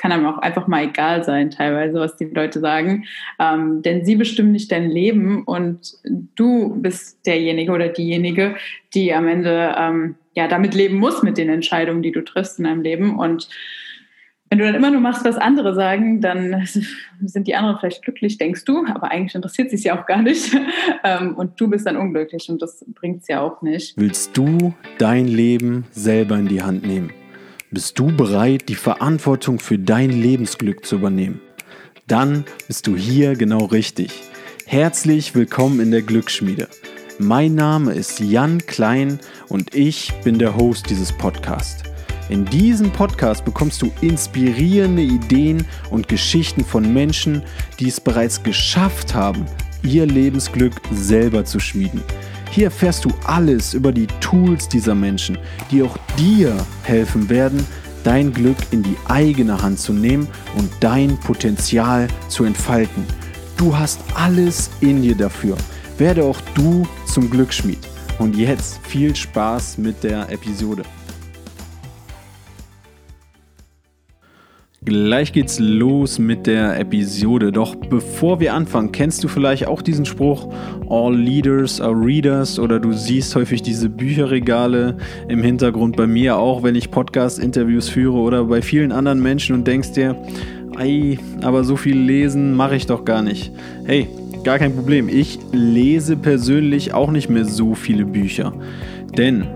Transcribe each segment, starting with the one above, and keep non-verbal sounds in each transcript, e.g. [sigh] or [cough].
kann einem auch einfach mal egal sein, teilweise, was die Leute sagen. Ähm, denn sie bestimmen nicht dein Leben und du bist derjenige oder diejenige, die am Ende ähm, ja damit leben muss mit den Entscheidungen, die du triffst in deinem Leben. Und wenn du dann immer nur machst, was andere sagen, dann [laughs] sind die anderen vielleicht glücklich, denkst du, aber eigentlich interessiert sich ja auch gar nicht. [laughs] Ähm, und du bist dann unglücklich und das bringt es ja auch nicht. Willst du dein Leben selber in die Hand nehmen? Bist du bereit, die Verantwortung für dein Lebensglück zu übernehmen? Dann bist du hier genau richtig. Herzlich willkommen in der Glücksschmiede. Mein Name ist Jan Klein und ich bin der Host dieses Podcasts. In diesem Podcast bekommst du inspirierende Ideen und Geschichten von Menschen, die es bereits geschafft haben, ihr Lebensglück selber zu schmieden. Hier erfährst du alles über die Tools dieser Menschen, die auch dir helfen werden, dein Glück in die eigene Hand zu nehmen und dein Potenzial zu entfalten. Du hast alles in dir dafür. Werde auch du zum Glücksschmied. Und jetzt viel Spaß mit der Episode. Gleich geht's los mit der Episode. Doch bevor wir anfangen, kennst du vielleicht auch diesen Spruch, All Leaders are Readers oder du siehst häufig diese Bücherregale im Hintergrund bei mir auch, wenn ich Podcast-Interviews führe oder bei vielen anderen Menschen und denkst dir, ei, aber so viel lesen mache ich doch gar nicht. Hey, gar kein Problem. Ich lese persönlich auch nicht mehr so viele Bücher. Denn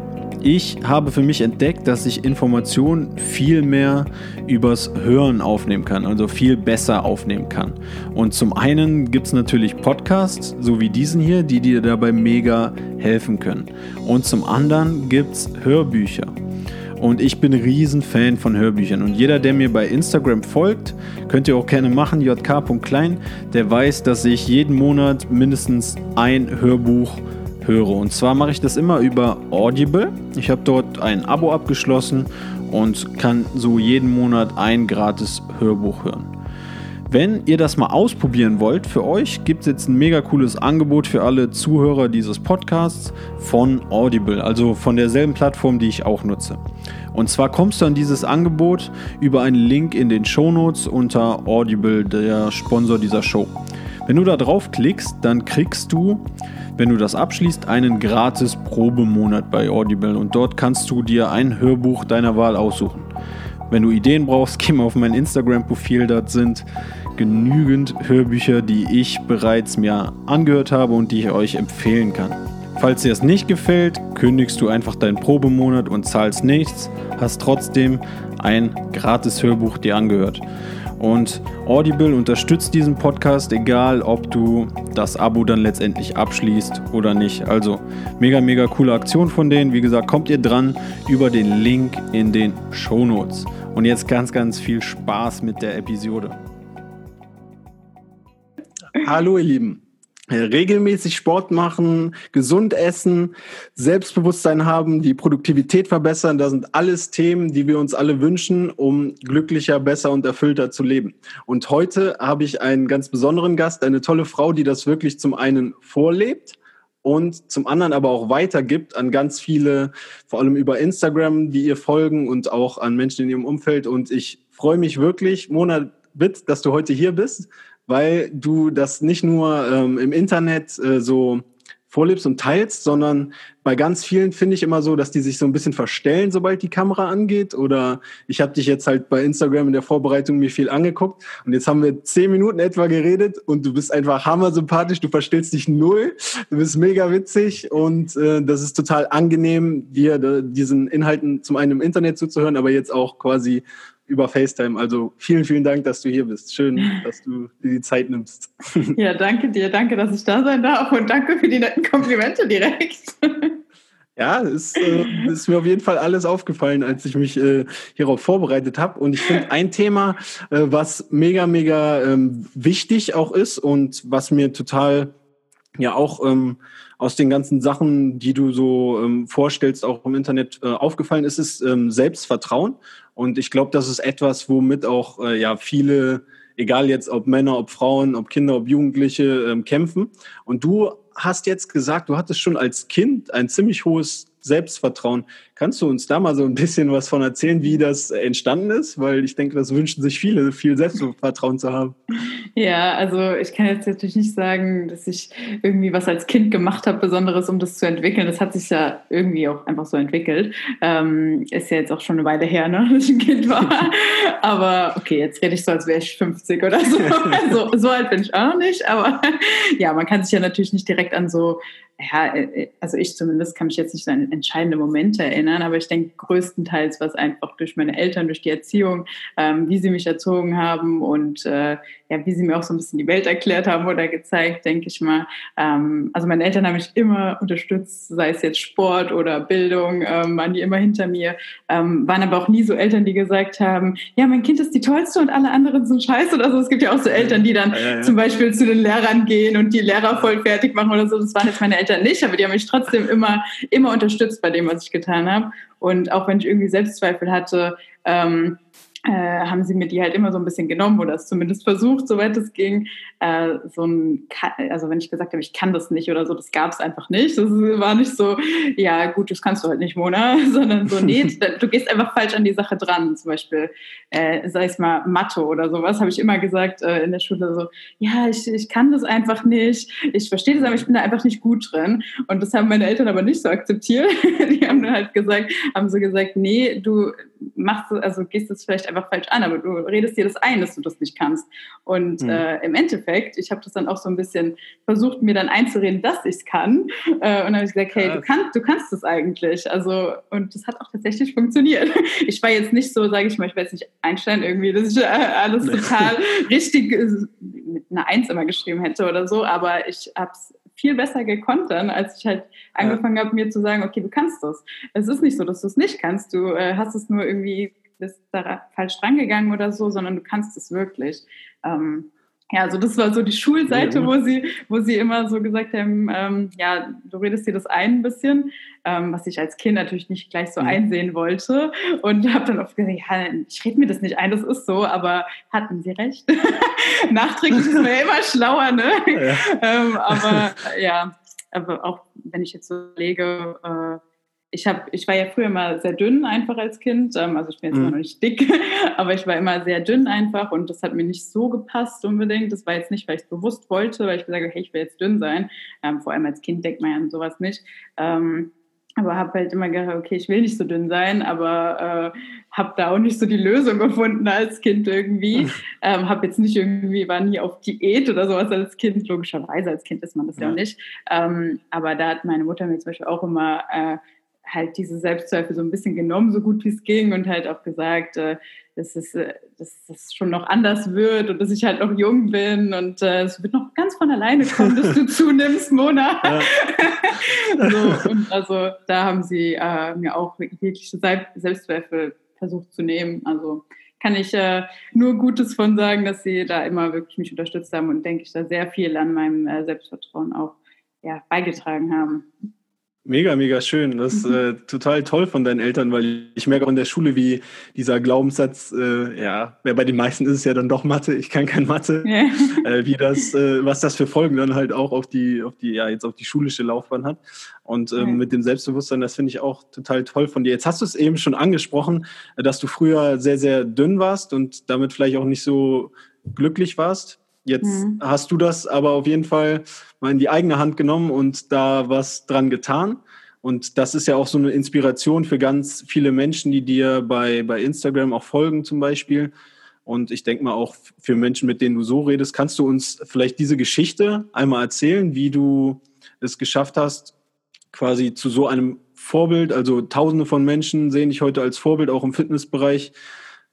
ich habe für mich entdeckt, dass ich Informationen viel mehr übers Hören aufnehmen kann, also viel besser aufnehmen kann. Und zum einen gibt es natürlich Podcasts, so wie diesen hier, die dir dabei mega helfen können. Und zum anderen gibt es Hörbücher. Und ich bin ein Riesenfan von Hörbüchern. Und jeder, der mir bei Instagram folgt, könnt ihr auch gerne machen, jk.klein, der weiß, dass ich jeden Monat mindestens ein Hörbuch höre. Und zwar mache ich das immer über Audible. Ich habe dort ein Abo abgeschlossen und kann so jeden Monat ein gratis Hörbuch hören. Wenn ihr das mal ausprobieren wollt, für euch gibt es jetzt ein mega cooles Angebot für alle Zuhörer dieses Podcasts von Audible, also von derselben Plattform, die ich auch nutze. Und zwar kommst du an dieses Angebot über einen Link in den Shownotes unter Audible, der Sponsor dieser Show. Wenn du da draufklickst, dann kriegst du wenn du das abschließt, einen gratis Probemonat bei Audible und dort kannst du dir ein Hörbuch deiner Wahl aussuchen. Wenn du Ideen brauchst, [laughs] geh mal auf mein Instagram-Profil, dort sind genügend Hörbücher, die ich bereits mir angehört habe und die ich euch empfehlen kann. Falls dir es nicht gefällt, kündigst du einfach deinen Probemonat und zahlst nichts, hast trotzdem ein gratis Hörbuch dir angehört. Und Audible unterstützt diesen Podcast, egal ob du das Abo dann letztendlich abschließt oder nicht. Also mega, mega coole Aktion von denen. Wie gesagt, kommt ihr dran über den Link in den Show Notes. Und jetzt ganz, ganz viel Spaß mit der Episode. Hallo ihr Lieben. Äh, regelmäßig Sport machen, gesund essen, Selbstbewusstsein haben, die Produktivität verbessern, das sind alles Themen, die wir uns alle wünschen, um glücklicher, besser und erfüllter zu leben. Und heute habe ich einen ganz besonderen Gast, eine tolle Frau, die das wirklich zum einen vorlebt und zum anderen aber auch weitergibt an ganz viele, vor allem über Instagram, die ihr folgen und auch an Menschen in ihrem Umfeld. Und ich freue mich wirklich, Mona Witt, dass du heute hier bist weil du das nicht nur ähm, im Internet äh, so vorlebst und teilst, sondern bei ganz vielen finde ich immer so, dass die sich so ein bisschen verstellen, sobald die Kamera angeht. Oder ich habe dich jetzt halt bei Instagram in der Vorbereitung mir viel angeguckt und jetzt haben wir zehn Minuten etwa geredet und du bist einfach hammer sympathisch, du verstellst dich null, du bist mega witzig und äh, das ist total angenehm, dir diesen Inhalten zum einen im Internet zuzuhören, aber jetzt auch quasi über FaceTime. Also vielen, vielen Dank, dass du hier bist. Schön, dass du dir die Zeit nimmst. [laughs] Ja, danke dir. Danke, dass ich da sein darf und danke für die netten Komplimente direkt. [laughs] Ja, ist, äh, ist mir auf jeden Fall alles aufgefallen, als ich mich äh, hierauf vorbereitet habe. Und ich finde ein Thema, äh, was mega, mega ähm, wichtig auch ist und was mir total ja auch ähm, aus den ganzen Sachen, die du so ähm, vorstellst, auch im Internet äh, aufgefallen ist, ist ähm, Selbstvertrauen. Und ich glaube, das ist etwas, womit auch äh, ja viele, egal jetzt ob Männer, ob Frauen, ob Kinder, ob Jugendliche ähm, kämpfen. Und du hast jetzt gesagt, du hattest schon als Kind ein ziemlich hohes Selbstvertrauen. Kannst du uns da mal so ein bisschen was von erzählen, wie das entstanden ist? Weil ich denke, das wünschen sich viele, viel Selbstvertrauen zu haben. Ja, also ich kann jetzt natürlich nicht sagen, dass ich irgendwie was als Kind gemacht habe, Besonderes, um das zu entwickeln. Das hat sich ja irgendwie auch einfach so entwickelt. Ähm, ist ja jetzt auch schon eine Weile her, ne, [laughs] dass ich ein Kind war. [laughs] Aber okay, jetzt rede ich so, als wäre ich 50 oder so. [laughs] so. So alt bin ich auch nicht. Aber ja, man kann sich ja natürlich nicht direkt an so ja, äh, also ich zumindest kann mich jetzt nicht an entscheidende Momente erinnern, aber ich denke größtenteils war es einfach durch meine Eltern, durch die Erziehung, ähm, wie sie mich erzogen haben und äh, ja, wie sie mir auch so ein bisschen die Welt erklärt haben oder gezeigt, denke ich mal. Ähm, also meine Eltern haben mich immer unterstützt, sei es jetzt Sport oder Bildung, ähm, waren die immer hinter mir, ähm, waren aber auch nie so Eltern, die gesagt haben, ja, mein Kind ist die Tollste und alle anderen sind scheiße oder so. Es gibt ja auch so Eltern, die dann ja, ja. zum Beispiel zu den Lehrern gehen und die Lehrer voll fertig machen oder so. Das waren jetzt meine Eltern nicht, aber die haben mich trotzdem immer, immer unterstützt bei dem, was ich getan habe. Und auch wenn ich irgendwie Selbstzweifel hatte, ähm, äh, haben sie mir die halt immer so ein bisschen genommen oder es zumindest versucht, soweit es ging. Äh, so ein, also wenn ich gesagt habe, ich kann das nicht oder so, das gab es einfach nicht. Das war nicht so, ja gut, das kannst du halt nicht, Mona, [laughs] sondern so, nee, [laughs] du gehst einfach falsch an die Sache dran. Zum Beispiel, äh, sei es mal Mathe oder sowas, habe ich immer gesagt äh, in der Schule so, ja, ich, ich kann das einfach nicht, ich verstehe das, aber ich bin da einfach nicht gut drin. Und das haben meine Eltern aber nicht so akzeptiert. [laughs] die haben dann halt gesagt, haben so gesagt, nee, du machst, also gehst es vielleicht einfach falsch an, aber du redest dir das ein, dass du das nicht kannst. Und mhm. äh, im Endeffekt, ich habe das dann auch so ein bisschen versucht, mir dann einzureden, dass ich es kann. Äh, und dann habe ich gesagt, hey, du kannst, du kannst es eigentlich. Also, und das hat auch tatsächlich funktioniert. [laughs] Ich war jetzt nicht so, sage ich mal, ich weiß nicht, Einstein irgendwie, dass ich äh, alles total richtig äh, mit einer Eins immer geschrieben hätte oder so, aber ich habe es viel besser gekonnt dann, als ich halt angefangen habe, mir zu sagen, okay, du kannst das. Es ist nicht so, dass du es nicht kannst. Du äh, hast es nur irgendwie, bist da falsch drangegangen oder so, sondern du kannst es wirklich. Ähm, ja, also das war so die Schulseite, wo sie, wo sie immer so gesagt haben, ähm, ja, du redest dir das ein, ein bisschen, ähm, was ich als Kind natürlich nicht gleich so mhm. einsehen wollte und habe dann oft gesagt, ja, ich rede mir das nicht ein, das ist so, aber hatten sie recht. [laughs] Nachträglich ist man ja immer schlauer, ne? Ja. ähm, aber ja, aber auch wenn ich jetzt so lege, äh, ich, hab, ich war ja früher immer sehr dünn einfach als Kind. Ähm, also ich bin jetzt mhm. immer noch nicht dick, [laughs] aber ich war immer sehr dünn einfach und das hat mir nicht so gepasst unbedingt. Das war jetzt nicht, weil ich es bewusst wollte, weil ich gesagt habe, hey, ich will jetzt dünn sein. Ähm, vor allem als Kind denkt man ja an sowas nicht. Ähm, aber habe halt immer gedacht, okay, ich will nicht so dünn sein, aber äh, habe da auch nicht so die Lösung gefunden als Kind irgendwie. ähm, habe jetzt nicht irgendwie, war nie auf Diät oder sowas als Kind, logischerweise als Kind ist man das ja, ja auch nicht. Ähm, aber da hat meine Mutter mir zum Beispiel auch immer äh, halt diese Selbstzweifel so ein bisschen genommen, so gut wie es ging und halt auch gesagt, äh, dass, es, äh, dass es schon noch anders wird und dass ich halt noch jung bin und äh, es wird noch ganz von alleine kommen, dass du [laughs] zunimmst, Mona. Ja. [laughs] so, und also da haben sie äh, mir auch jegliche Selbstzweifel versucht zu nehmen. Also kann ich äh, nur Gutes von sagen, dass sie da immer wirklich mich unterstützt haben und denke ich da sehr viel an meinem äh, Selbstvertrauen auch ja, beigetragen haben. Mega, mega schön. Das ist mhm. äh, total toll von deinen Eltern, weil ich merke auch in der Schule, wie dieser Glaubenssatz, äh, ja, bei den meisten ist es ja dann doch Mathe, ich kann kein Mathe, [laughs] yeah. äh, wie das, äh, was das für Folgen dann halt auch auf die, auf die, ja, jetzt auf die schulische Laufbahn hat. Und ähm, yeah. mit dem Selbstbewusstsein, das finde ich auch total toll von dir. Jetzt hast du es eben schon angesprochen, dass du früher sehr, sehr dünn warst und damit vielleicht auch nicht so glücklich warst. Jetzt mhm. hast du das aber auf jeden Fall mal in die eigene Hand genommen und da was dran getan. Und das ist ja auch so eine Inspiration für ganz viele Menschen, die dir bei, bei Instagram auch folgen zum Beispiel. Und ich denke mal auch für Menschen, mit denen du so redest, kannst du uns vielleicht diese Geschichte einmal erzählen, wie du es geschafft hast, quasi zu so einem Vorbild, also tausende von Menschen sehen dich heute als Vorbild, auch im Fitnessbereich,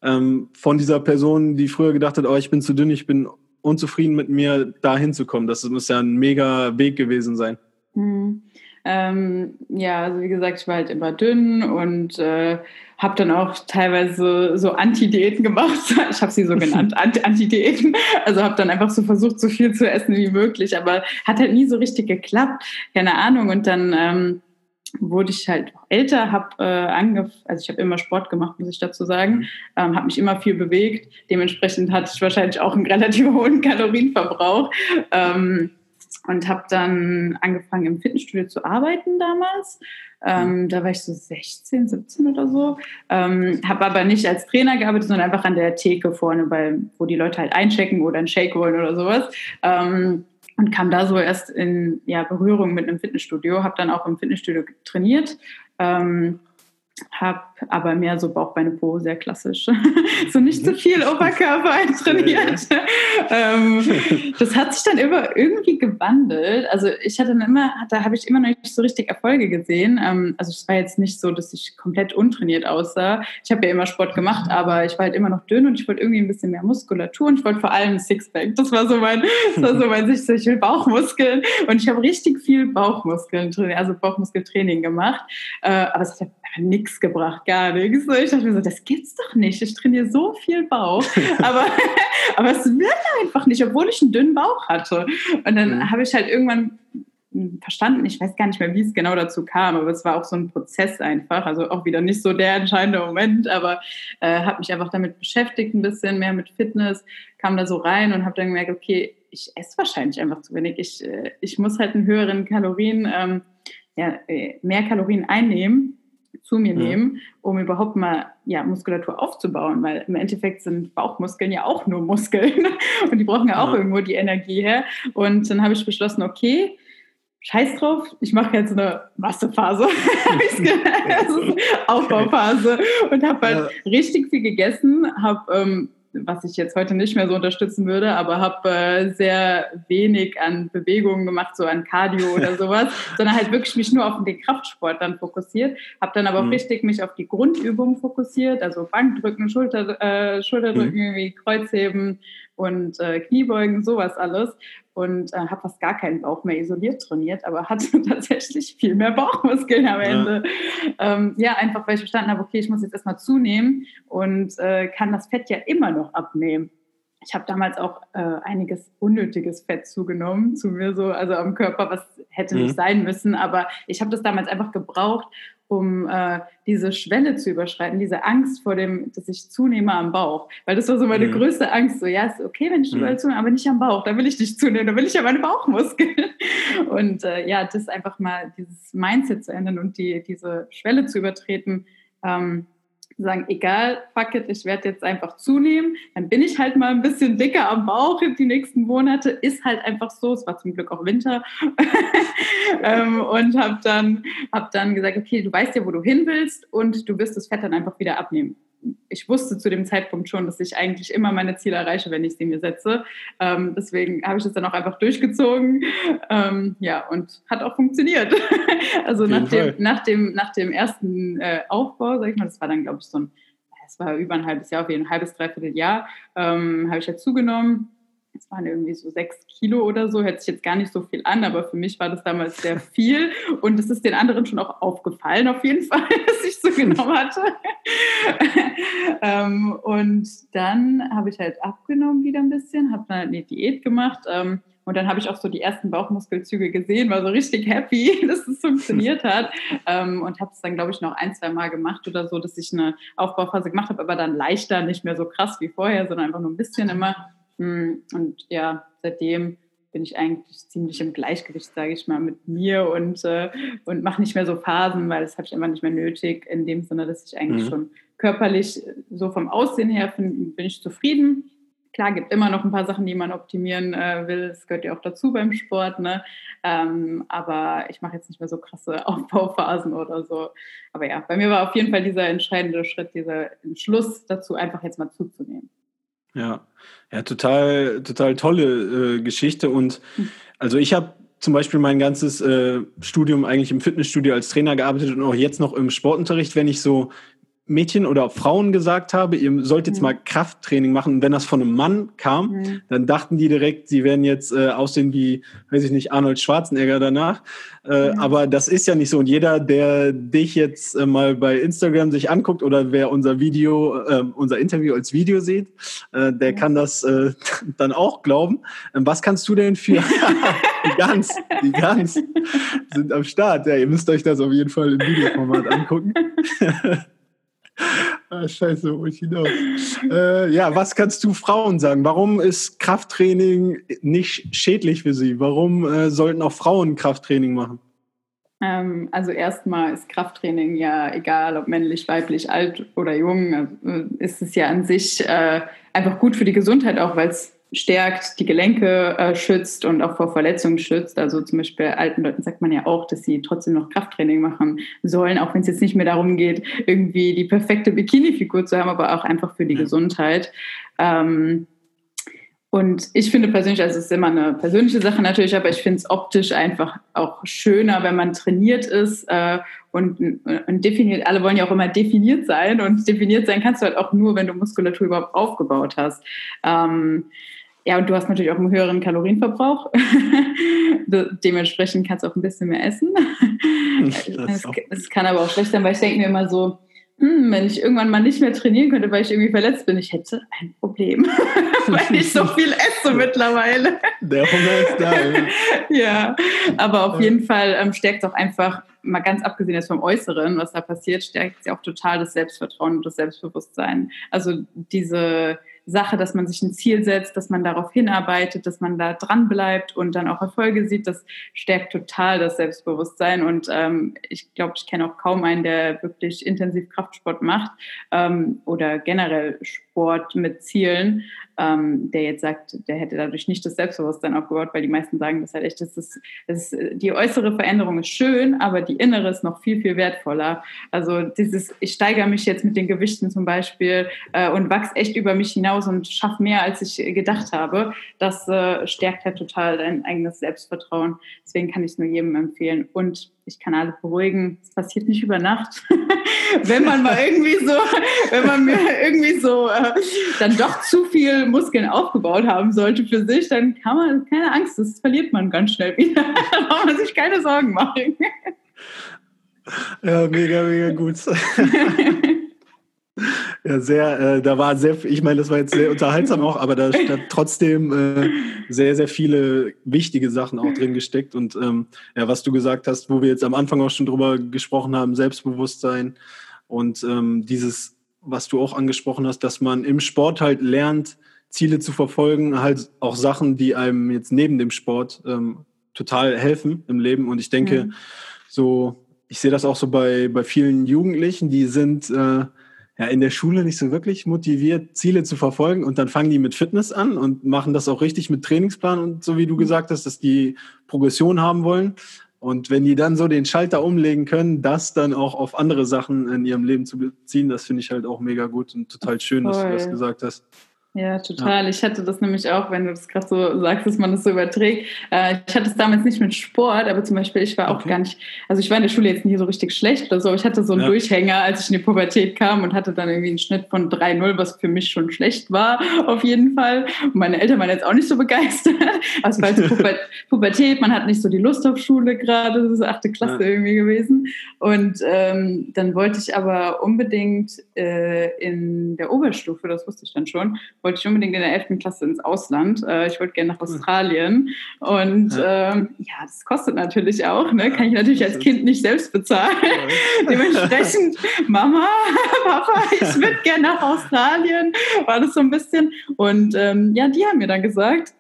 ähm, von dieser Person, die früher gedacht hat, oh, ich bin zu dünn, ich bin unzufrieden mit mir, da hinzukommen. Das muss ja ein mega Weg gewesen sein. Mhm. Ähm, ja, also wie gesagt, ich war halt immer dünn und äh, habe dann auch teilweise so Anti-Diäten gemacht. [laughs] Ich habe sie so genannt, [laughs] Anti-Diäten. Also habe dann einfach so versucht, so viel zu essen wie möglich, aber hat halt nie so richtig geklappt. Keine Ahnung. Und dann ähm, wurde ich halt älter, habe äh, angef also ich habe immer Sport gemacht, muss ich dazu sagen, mhm. ähm, habe mich immer viel bewegt. Dementsprechend hatte ich wahrscheinlich auch einen [laughs] relativ hohen Kalorienverbrauch. Ähm, und habe dann angefangen im Fitnessstudio zu arbeiten damals. Ähm, da war ich so 16, 17 oder so. Ähm, habe aber nicht als Trainer gearbeitet, sondern einfach an der Theke vorne, bei, wo die Leute halt einchecken oder einen Shake holen oder sowas. Ähm, und kam da so erst in ja, Berührung mit einem Fitnessstudio, habe dann auch im Fitnessstudio trainiert. Ähm, habe aber mehr so Bauch, Beine, Po, sehr klassisch. [laughs] so nicht zu so viel Oberkörper eintrainiert. ähm, das hat sich dann immer irgendwie gewandelt. Also ich hatte dann immer, da habe ich immer noch nicht so richtig Erfolge gesehen. Ähm, also es war jetzt nicht so, dass ich komplett untrainiert aussah. Ich habe ja immer Sport gemacht, aber ich war halt immer noch dünn und ich wollte irgendwie ein bisschen mehr Muskulatur und ich wollte vor allem Sixpack. Das war so mein, das war so mein Sicht, ich will Bauchmuskeln und ich habe richtig viel Bauchmuskeln, also Bauchmuskeltraining gemacht. Äh, aber es hat nichts gebracht, gar nichts. Ich dachte mir so, das gibt's doch nicht. Ich trainiere so viel Bauch, [laughs] aber, aber es wird einfach nicht, obwohl ich einen dünnen Bauch hatte. Und dann mhm. habe ich halt irgendwann verstanden, ich weiß gar nicht mehr, wie es genau dazu kam, aber es war auch so ein Prozess einfach, also auch wieder nicht so der entscheidende Moment, aber äh, habe mich einfach damit beschäftigt, ein bisschen mehr mit Fitness, kam da so rein und habe dann gemerkt, okay, ich esse wahrscheinlich einfach zu wenig. Ich, äh, ich muss halt einen höheren Kalorien, ähm, ja, äh, mehr Kalorien einnehmen zu mir nehmen, um überhaupt mal ja, Muskulatur aufzubauen, weil im Endeffekt sind Bauchmuskeln ja auch nur Muskeln [laughs] und die brauchen ja auch irgendwo die Energie her. Und dann habe ich beschlossen, okay, scheiß drauf, ich mache jetzt eine Massephase, [laughs] [laughs] Aufbauphase. Und habe halt richtig viel gegessen, habe ähm, was ich jetzt heute nicht mehr so unterstützen würde, aber habe äh, sehr wenig an Bewegungen gemacht, so an Cardio oder [laughs] sowas, sondern halt wirklich mich nur auf den Kraftsport dann fokussiert, habe dann aber mhm. auch richtig mich auf die Grundübungen fokussiert, also Bankdrücken, Schulter, äh, Schulterdrücken, mhm. wie Kreuzheben und äh, Kniebeugen, sowas alles und äh, habe fast gar keinen Bauch mehr isoliert trainiert, aber hatte [laughs] tatsächlich viel mehr Bauchmuskeln am Ende. Ja, ähm, ja einfach weil ich verstanden habe, okay, ich muss jetzt erstmal zunehmen und äh, kann das Fett ja immer noch abnehmen ich habe damals auch äh, einiges unnötiges Fett zugenommen zu mir so, also am Körper, was hätte mhm. nicht sein müssen. Aber ich habe das damals einfach gebraucht, um äh, diese Schwelle zu überschreiten, diese Angst vor dem, dass ich zunehme am Bauch. Weil das war so meine mhm. größte Angst. So, ja, ist okay, wenn ich überall mhm. zunehme, aber nicht am Bauch. Da will ich nicht zunehmen, da will ich ja meine Bauchmuskeln. [laughs] Und äh, ja, das einfach mal dieses Mindset zu ändern und die, diese Schwelle zu übertreten. Ähm, sagen, egal, fuck it, ich werde jetzt einfach zunehmen, dann bin ich halt mal ein bisschen dicker am Bauch die nächsten Monate, ist halt einfach so, es war zum Glück auch Winter. [laughs] Ähm, und habe dann, hab dann gesagt, okay, du weißt ja, wo du hin willst und du wirst das Fett dann einfach wieder abnehmen ich wusste zu dem Zeitpunkt schon, dass ich eigentlich immer meine Ziele erreiche, wenn ich sie mir setze. Ähm, deswegen habe ich das dann auch einfach durchgezogen. Ähm, ja, und hat auch funktioniert. [laughs] also nach dem, nach dem, nach dem ersten äh, Aufbau, sag ich mal, das war dann, glaube ich, so ein, es war über ein halbes Jahr, auf jeden ein halbes, dreiviertel Jahr, ähm, habe ich ja zugenommen es waren irgendwie so sechs Kilo oder so, hört sich jetzt gar nicht so viel an, aber für mich war das damals sehr viel und es ist den anderen schon auch aufgefallen, auf jeden [laughs] Fall, dass ich so genommen hatte. [laughs] ähm, und dann habe ich halt abgenommen wieder ein bisschen, habe dann eine Diät gemacht. Ähm, und dann habe ich auch so die ersten Bauchmuskelzüge gesehen, war so richtig happy, [laughs] dass es funktioniert hat. Ähm, und habe es dann, glaube ich, noch ein, zwei Mal gemacht oder so, dass ich eine Aufbauphase gemacht habe, aber dann leichter, nicht mehr so krass wie vorher, sondern einfach nur ein bisschen immer. Hm, und ja, seitdem bin ich eigentlich ziemlich im Gleichgewicht, sage ich mal, mit mir und, äh, und mache nicht mehr so Phasen, weil das habe ich einfach nicht mehr nötig, in dem Sinne, dass ich eigentlich mhm. schon körperlich so vom Aussehen her bin, bin ich zufrieden. Klar, gibt immer noch ein paar Sachen, die man optimieren äh, will. Das gehört ja auch dazu beim Sport. Ne? Ähm, aber ich mache jetzt nicht mehr so krasse [laughs] Aufbauphasen oder so. Aber ja, bei mir war auf jeden Fall dieser entscheidende Schritt, dieser Entschluss dazu, einfach jetzt mal zuzunehmen. Ja, ja, total, total tolle äh, Geschichte. Und also ich habe zum Beispiel mein ganzes äh, Studium eigentlich im Fitnessstudio als Trainer gearbeitet und auch jetzt noch im Sportunterricht, wenn ich so Mädchen oder Frauen gesagt habe, ihr sollt jetzt mhm. mal Krafttraining machen. Und wenn das von einem Mann kam, mhm. dann dachten die direkt, sie werden jetzt äh, aussehen wie, weiß ich nicht, Arnold Schwarzenegger danach. Äh, mhm. Aber das ist ja nicht so. Und jeder, der dich jetzt äh, mal bei Instagram sich anguckt oder wer unser Video, äh, unser Interview als Video sieht, äh, der kann das äh, [laughs] dann auch glauben. Ähm, was kannst du denn für [laughs] die ganz, die ganz sind am Start. Ja, ihr müsst euch das auf jeden Fall im Videoformat angucken. [laughs] Ah, scheiße, wo ich hinaus. äh, ja, was kannst du Frauen sagen? Warum ist Krafttraining nicht schädlich für sie? Warum äh, sollten auch Frauen Krafttraining machen? Ähm, also erstmal ist Krafttraining ja egal, ob männlich, weiblich, alt oder jung, äh, ist es ja an sich äh, einfach gut für die Gesundheit auch, weil es stärkt, die Gelenke äh, schützt und auch vor Verletzungen schützt. Also zum Beispiel alten Leuten sagt man ja auch, dass sie trotzdem noch Krafttraining machen sollen, auch wenn es jetzt nicht mehr darum geht, irgendwie die perfekte Bikini-Figur zu haben, aber auch einfach für die ja. Gesundheit. Ähm, und ich finde persönlich, also es ist immer eine persönliche Sache natürlich, aber ich finde es optisch einfach auch schöner, wenn man trainiert ist äh, und, und definiert. Alle wollen ja auch immer definiert sein und definiert sein kannst du halt auch nur, wenn du Muskulatur überhaupt aufgebaut hast. Ähm, ja, und du hast natürlich auch einen höheren Kalorienverbrauch. [laughs] Dementsprechend kannst du auch ein bisschen mehr essen. [laughs] Es, kann aber auch schlecht sein, weil ich denke mir immer so, hm, wenn ich irgendwann mal nicht mehr trainieren könnte, weil ich irgendwie verletzt bin, ich hätte ein Problem, [laughs] weil ich so viel esse mittlerweile. Der Hunger ist da. ja, aber auf jeden Fall ähm, stärkt es auch einfach, mal ganz abgesehen jetzt vom Äußeren, was da passiert, stärkt es ja auch total das Selbstvertrauen und das Selbstbewusstsein. Also diese Sache, dass man sich ein Ziel setzt, dass man darauf hinarbeitet, dass man da dran bleibt und dann auch Erfolge sieht, das stärkt total das Selbstbewusstsein. Und ähm, ich glaube, ich kenne auch kaum einen, der wirklich intensiv Kraftsport macht ähm, oder generell Sport mit Zielen, ähm, der jetzt sagt, der hätte dadurch nicht das Selbstbewusstsein aufgebaut, weil die meisten sagen das halt echt, das ist, das ist, die äußere Veränderung ist schön, aber die innere ist noch viel, viel wertvoller. Also dieses, ich steigere mich jetzt mit den Gewichten zum Beispiel äh, und wachse echt über mich hinaus und schaffe mehr, als ich gedacht habe, das äh, stärkt halt total dein eigenes Selbstvertrauen. Deswegen kann ich es nur jedem empfehlen. Und ich kann alle beruhigen, es passiert nicht über Nacht. [laughs] wenn man mal irgendwie so, wenn man mir irgendwie so äh, dann doch zu viel Muskeln aufgebaut haben sollte für sich, dann kann man, keine Angst, das verliert man ganz schnell wieder. [laughs] da braucht man sich keine Sorgen machen. ja, mega, mega gut. [laughs] Ja, sehr, äh, da war sehr, ich meine, das war jetzt sehr unterhaltsam auch, aber da [laughs] hat trotzdem äh, sehr, sehr viele wichtige Sachen auch drin gesteckt. Und ähm, ja, was du gesagt hast, wo wir jetzt am Anfang auch schon drüber gesprochen haben, Selbstbewusstsein und ähm, dieses, was du auch angesprochen hast, dass man im Sport halt lernt, Ziele zu verfolgen, halt auch Sachen, die einem jetzt neben dem Sport ähm, total helfen im Leben. Und ich denke, mhm. so, ich sehe das auch so bei, bei vielen Jugendlichen, die sind äh, ja in der Schule nicht so wirklich motiviert, Ziele zu verfolgen und dann fangen die mit Fitness an und machen das auch richtig mit Trainingsplan und so wie du mhm. gesagt hast, dass die Progression haben wollen. Und wenn die dann so den Schalter umlegen können, das dann auch auf andere Sachen in ihrem Leben zu beziehen, das finde ich halt auch mega gut und total schön, Voll. dass du das gesagt hast. Ja, total. Ja. Ich hatte das nämlich auch, wenn du das gerade so sagst, dass man das so überträgt. Äh, ich hatte es damals nicht mit Sport, aber zum Beispiel, ich war auch okay. gar nicht, also ich war in der Schule jetzt nie so richtig schlecht oder so. Ich hatte so einen ja. Durchhänger, als ich in die Pubertät kam und hatte dann irgendwie einen Schnitt von 3-0, was für mich schon schlecht war, [laughs] auf jeden Fall. Und meine Eltern waren jetzt auch nicht so begeistert. [laughs] Also weil Puber [laughs] Pubertät, man hat nicht so die Lust auf Schule gerade, das ist achte Klasse ja. irgendwie gewesen. Und ähm, dann wollte ich aber unbedingt äh, in der Oberstufe, das wusste ich dann schon, wollte ich unbedingt in der 11. Klasse ins Ausland. Äh, ich wollte gerne nach Australien. Und ja. Ähm, ja, das kostet natürlich auch. Ne? Kann ich natürlich als Kind nicht selbst bezahlen. [laughs] Dementsprechend, Mama, [laughs] Papa, ich würde gerne nach Australien. War das so ein bisschen. Und ähm, ja, die haben mir dann gesagt,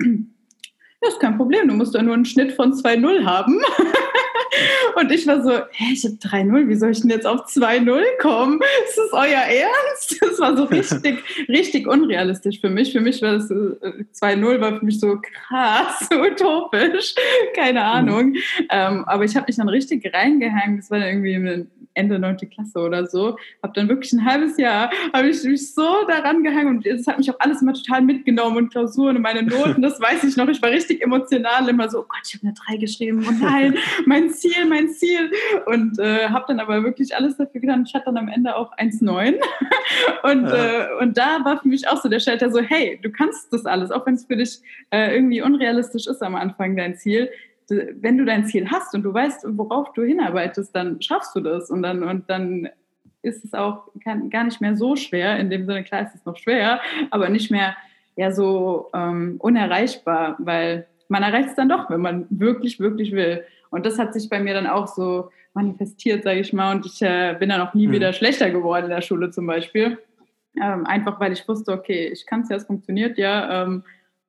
ja, ist kein Problem, du musst ja nur einen Schnitt von 2-0 haben. [laughs] Und ich war so, hä, ich habe 3-0, wie soll ich denn jetzt auf 2-0 kommen? Ist das euer Ernst? Das war so richtig, [laughs] richtig unrealistisch für mich. Für mich war das 2-0 war für mich so krass, [laughs] utopisch, keine Ahnung. Mhm. Ähm, aber ich habe mich dann richtig reingehangen. Das war dann irgendwie Ende 9. Klasse oder so. Habe dann wirklich ein halbes Jahr, habe ich mich so daran gehangen und es hat mich auch alles immer total mitgenommen und Klausuren und meine Noten, das weiß ich noch. Ich war richtig emotional, immer so, oh Gott, ich habe eine 3 geschrieben und nein, mein Ziel, mein Ziel. Und äh, habe dann aber wirklich alles dafür getan. Ich hatte dann am Ende auch 1,9. [laughs] und, ja. äh, und da war für mich auch so der Schalter so, hey, du kannst das alles, auch wenn es für dich äh, irgendwie unrealistisch ist am Anfang, dein Ziel wenn du dein Ziel hast und du weißt, worauf du hinarbeitest, dann schaffst du das und dann, und dann ist es auch kann, gar nicht mehr so schwer. In dem Sinne, klar ist es noch schwer, aber nicht mehr ja so ähm, unerreichbar, weil man erreicht es dann doch, wenn man wirklich, wirklich will. Und das hat sich bei mir dann auch so manifestiert, sage ich mal. Und ich äh, bin dann auch nie mhm. wieder schlechter geworden in der Schule zum Beispiel. Ähm, einfach weil ich wusste, okay, ich kann es ja, es funktioniert ja. Ähm,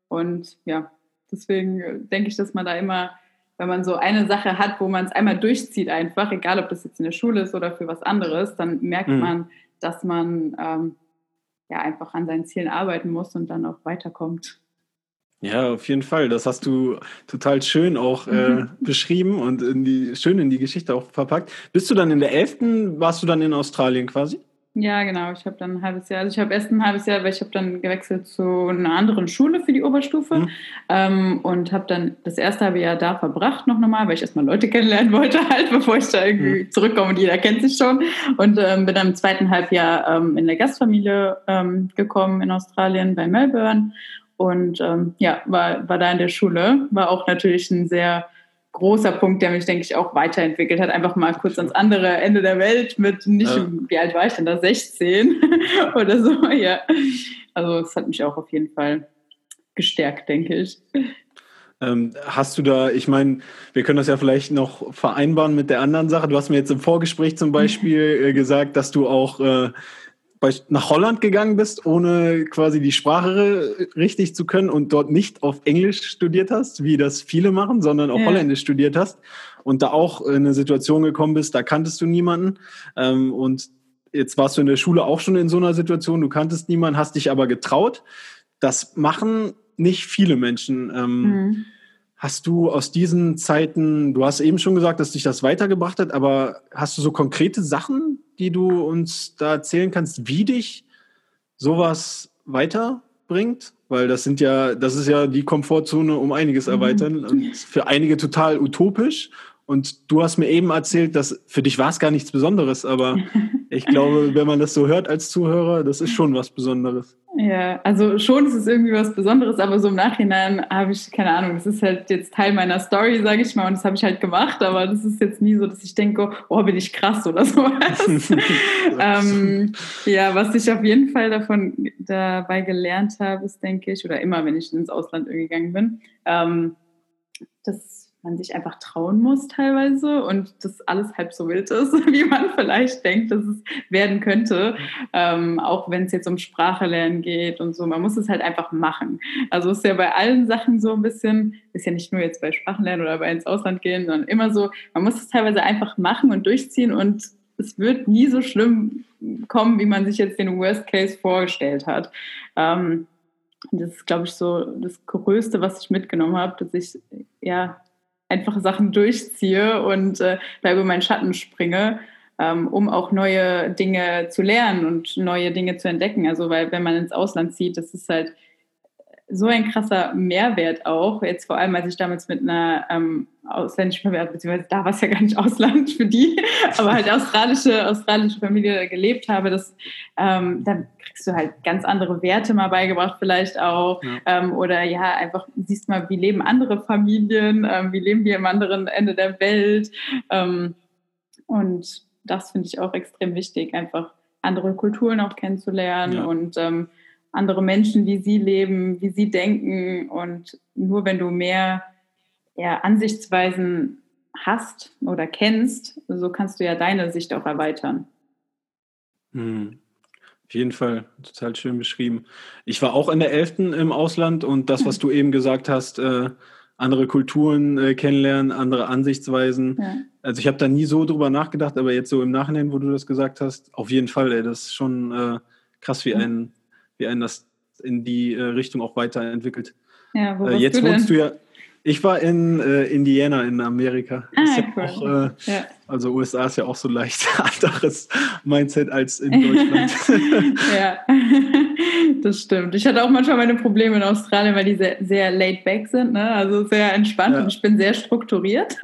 und ja, deswegen äh, denke ich, dass man da immer, wenn man so eine Sache hat, wo man es einmal durchzieht, einfach, egal ob das jetzt in der Schule ist oder für was anderes, dann merkt mhm. man, dass man ähm, ja einfach an seinen Zielen arbeiten muss und dann auch weiterkommt. Ja, auf jeden Fall. Das hast du total schön auch äh, mhm. beschrieben und in die, schön in die Geschichte auch verpackt. Bist du dann in der 11., warst du dann in Australien quasi? Ja, genau. Ich habe dann ein halbes Jahr, also ich habe erst ein halbes Jahr, weil ich habe dann gewechselt zu einer anderen Schule für die Oberstufe mhm. ähm, und habe dann das erste halbe Jahr da verbracht noch normal, weil ich erstmal Leute kennenlernen [laughs] wollte halt, bevor ich da irgendwie mhm. zurückkomme und jeder kennt sich schon und ähm, bin dann im zweiten Halbjahr ähm, in der Gastfamilie ähm, gekommen in Australien bei Melbourne und ähm, ja, war, war da in der Schule, war auch natürlich ein sehr großer Punkt, der mich, denke ich, auch weiterentwickelt hat. Einfach mal kurz ans andere Ende der Welt mit nicht, ja. wie alt war ich denn da? 16 [laughs] oder so, ja. Also es hat mich auch auf jeden Fall gestärkt, denke ich. Ähm, hast du da, ich meine, wir können das ja vielleicht noch vereinbaren mit der anderen Sache. Du hast mir jetzt im Vorgespräch zum Beispiel äh, gesagt, dass du auch äh, bei, nach Holland gegangen bist, ohne quasi die Sprache richtig zu können und dort nicht auf Englisch studiert hast, wie das viele machen, sondern auf ja. Holländisch studiert hast und da auch in eine Situation gekommen bist, da kanntest du niemanden ähm, und jetzt warst du in der Schule auch schon in so einer Situation, du kanntest niemanden, hast dich aber getraut. Das machen nicht viele Menschen. Ähm, mhm. Hast du aus diesen Zeiten, du hast eben schon gesagt, dass dich das weitergebracht hat, aber hast du so konkrete Sachen, die du uns da erzählen kannst, wie dich sowas weiterbringt? Weil das sind ja, das ist ja die Komfortzone um einiges mhm. erweitern mhm. und [laughs] für einige total utopisch. Und du hast mir eben erzählt, dass für dich war es gar nichts Besonderes, aber [laughs] ich glaube, wenn man das so hört als Zuhörer, das ist schon was Besonderes. Ja, also schon ist es irgendwie was Besonderes, aber so im Nachhinein habe ich keine Ahnung. Das ist halt jetzt Teil meiner Story, sage ich mal, und das habe ich halt gemacht, aber das ist jetzt nie so, dass ich denke, oh, bin ich krass oder sowas. [laughs] ähm, ja, was ich auf jeden Fall davon dabei gelernt habe, ist, denke ich, oder immer, wenn ich ins Ausland gegangen bin, ähm, dass man sich einfach trauen muss teilweise und das alles halb so wild ist, [laughs] wie man vielleicht denkt, dass es werden könnte. Ähm, auch wenn es jetzt um Sprache lernen geht und so. Man muss es halt einfach machen. Also ist ja bei allen Sachen so ein bisschen, ist ja nicht nur jetzt bei Sprachenlernen oder bei ins Ausland gehen, sondern immer so, man muss es teilweise einfach machen und durchziehen und es wird nie so schlimm kommen, wie man sich jetzt den Worst Case vorgestellt hat. Ähm, das ist, glaube ich, so das Größte, was ich mitgenommen habe, dass ich ja einfach Sachen durchziehe und äh, da über meinen Schatten springe, ähm, um auch neue Dinge zu lernen und neue Dinge zu entdecken. Also weil wenn man ins Ausland zieht, das ist halt so ein krasser Mehrwert auch. Jetzt vor allem, als ich damals mit einer ähm, ausländischen Familie, beziehungsweise da war es ja gar nicht [laughs] Ausland für die, aber halt australische, australische Familie gelebt habe, das, ähm, dann kriegst du halt ganz andere Werte mal beigebracht vielleicht auch. Ja. Ähm, oder ja, einfach siehst mal, wie leben andere Familien, ähm, wie leben die am anderen Ende der Welt. Ähm, und das finde ich auch extrem wichtig, einfach andere Kulturen auch kennenzulernen ja. und ähm, andere Menschen, wie sie leben, wie sie denken. Und nur wenn du mehr ja, Ansichtsweisen hast oder kennst, so kannst du ja deine Sicht auch erweitern. Hm. Auf jeden Fall, total schön beschrieben. Ich war auch in der 11. im Ausland und das, was du eben gesagt hast, äh, andere Kulturen äh, kennenlernen, andere Ansichtsweisen. Ja. Also ich habe da nie so drüber nachgedacht, aber jetzt so im Nachhinein, wo du das gesagt hast, auf jeden Fall, ey, das ist schon äh, krass, wie ein wie einen das in die äh, Richtung auch weiterentwickelt. Ja, wo äh, jetzt du wohnst du ja. Ich war in äh, Indiana in Amerika. Ah, ja cool. auch, äh, ja. Also USA ist ja auch so leicht [laughs] anderes Mindset als in Deutschland. [laughs] ja, [laughs] das stimmt. Ich hatte auch manchmal meine Probleme in Australien, weil die sehr, sehr laid back sind, ne? also sehr entspannt ja. und ich bin sehr strukturiert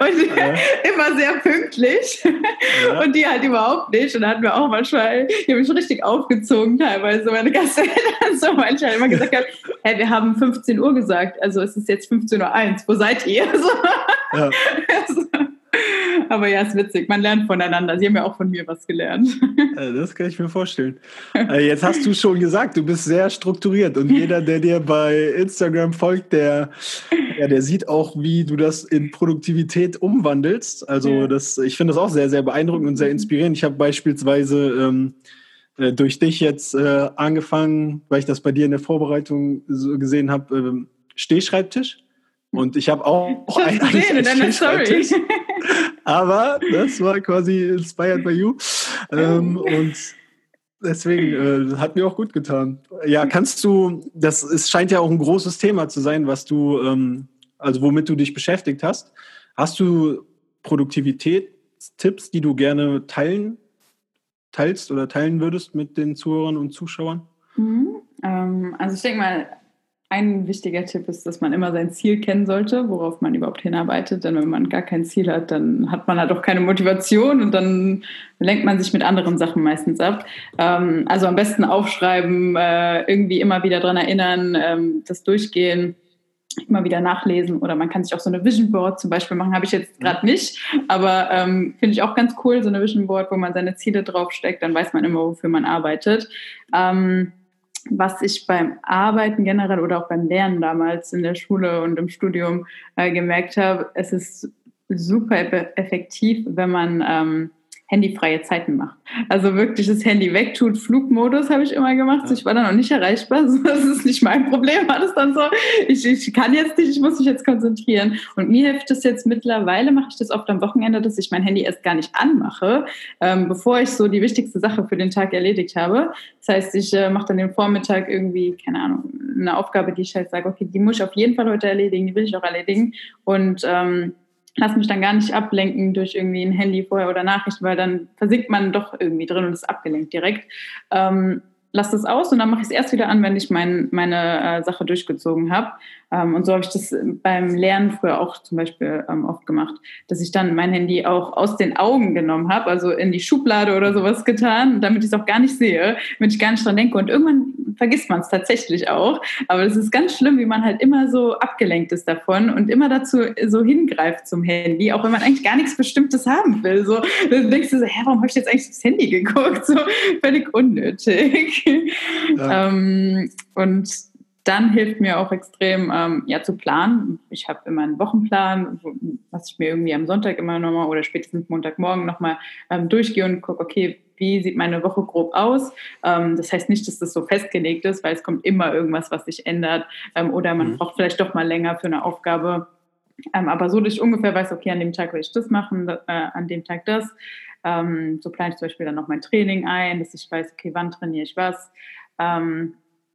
und ja. [laughs] immer sehr pünktlich. Ja. Und die halt überhaupt nicht. Und da hatten wir auch manchmal, ich habe mich richtig aufgezogen teilweise. Meine Gastgeberin [laughs] so manchmal immer gesagt hat, [laughs] hey, wir haben 15 Uhr gesagt, also es ist jetzt 15.01 Uhr, wo seid ihr? So. Ja. Aber ja, ist witzig. Man lernt voneinander. Sie haben ja auch von mir was gelernt. [laughs] Das kann ich mir vorstellen. Äh, jetzt hast du schon gesagt, du bist sehr strukturiert und jeder, der dir bei Instagram folgt, der, ja, der sieht auch, wie du das in Produktivität umwandelst. Also das, ich finde das auch sehr, sehr beeindruckend und sehr inspirierend. Ich habe beispielsweise ähm, äh, durch dich jetzt äh, angefangen, weil ich das bei dir in der Vorbereitung so gesehen habe, ähm, Stehschreibtisch. Und ich habe auch ich einen gesehen [laughs] in deiner Story. Aber das war quasi inspired by you. Ähm, [laughs] und deswegen äh, hat mir auch gut getan. Ja, kannst du, das es scheint ja auch ein großes Thema zu sein, was du, ähm, also womit du dich beschäftigt hast. Hast du Produktivitätstipps, die du gerne teilen, teilst oder teilen würdest mit den Zuhörern und Zuschauern? Mhm. Ähm, also ich denke mal, ein wichtiger Tipp ist, dass man immer sein Ziel kennen sollte, worauf man überhaupt hinarbeitet. Denn wenn man gar kein Ziel hat, dann hat man halt auch keine Motivation und dann lenkt man sich mit anderen Sachen meistens ab. Ähm, also am besten aufschreiben, äh, irgendwie immer wieder daran erinnern, ähm, das durchgehen immer wieder nachlesen oder man kann sich auch so eine Vision Board zum Beispiel machen, habe ich jetzt gerade nicht, aber ähm, finde ich auch ganz cool, so eine Vision Board, wo man seine Ziele draufsteckt, dann weiß man immer, wofür man arbeitet. Ähm, was ich beim Arbeiten generell oder auch beim Lernen damals in der Schule und im Studium äh, gemerkt habe, es ist super effektiv, wenn man ähm, handyfreie Zeiten macht. Also wirklich das Handy wegtut. Flugmodus habe ich immer gemacht. Ja. Ich war dann auch nicht erreichbar. [laughs] Das ist nicht mein Problem. War das dann so? Ich, ich kann jetzt nicht, ich muss mich jetzt konzentrieren. Und mir hilft es jetzt mittlerweile, mache ich das oft am Wochenende, dass ich mein Handy erst gar nicht anmache, ähm, bevor ich so die wichtigste Sache für den Tag erledigt habe. Das heißt, ich äh, mache dann den Vormittag irgendwie, keine Ahnung, eine Aufgabe, die ich halt sage, okay, die muss ich auf jeden Fall heute erledigen, die will ich auch erledigen. Und ähm, lass mich dann gar nicht ablenken durch irgendwie ein Handy vorher oder Nachrichten, weil dann versinkt man doch irgendwie drin und ist abgelenkt direkt. Ähm, lass das aus und dann mache ich es erst wieder an, wenn ich mein, meine äh, Sache durchgezogen habe. Ähm, und so habe ich das beim Lernen früher auch zum Beispiel ähm, oft gemacht, dass ich dann mein Handy auch aus den Augen genommen habe, also in die Schublade oder sowas getan, damit ich es auch gar nicht sehe, damit ich gar nicht dran denke. Und irgendwann vergisst man es tatsächlich auch. Aber es ist ganz schlimm, wie man halt immer so abgelenkt ist davon und immer dazu so hingreift zum Handy, auch wenn man eigentlich gar nichts Bestimmtes haben will. So, dann denkst du so, hä, warum habe ich jetzt eigentlich aufs Handy geguckt? [laughs] So völlig unnötig. Ja. ähm, und dann hilft mir auch extrem, ähm, ja, zu planen. Ich habe immer einen Wochenplan, was ich mir irgendwie am Sonntag immer nochmal oder spätestens Montagmorgen nochmal ähm, durchgehe und gucke, okay, wie sieht meine Woche grob aus. Ähm, das heißt nicht, dass das so festgelegt ist, weil es kommt immer irgendwas, was sich ändert ähm, oder man mhm. braucht vielleicht doch mal länger für eine Aufgabe. Ähm, aber so, dass ich ungefähr weiß, okay, an dem Tag will ich das machen, äh, an dem Tag das. Ähm, so plane ich zum Beispiel dann noch mein Training ein, dass ich weiß, okay, wann trainiere ich was. Ähm,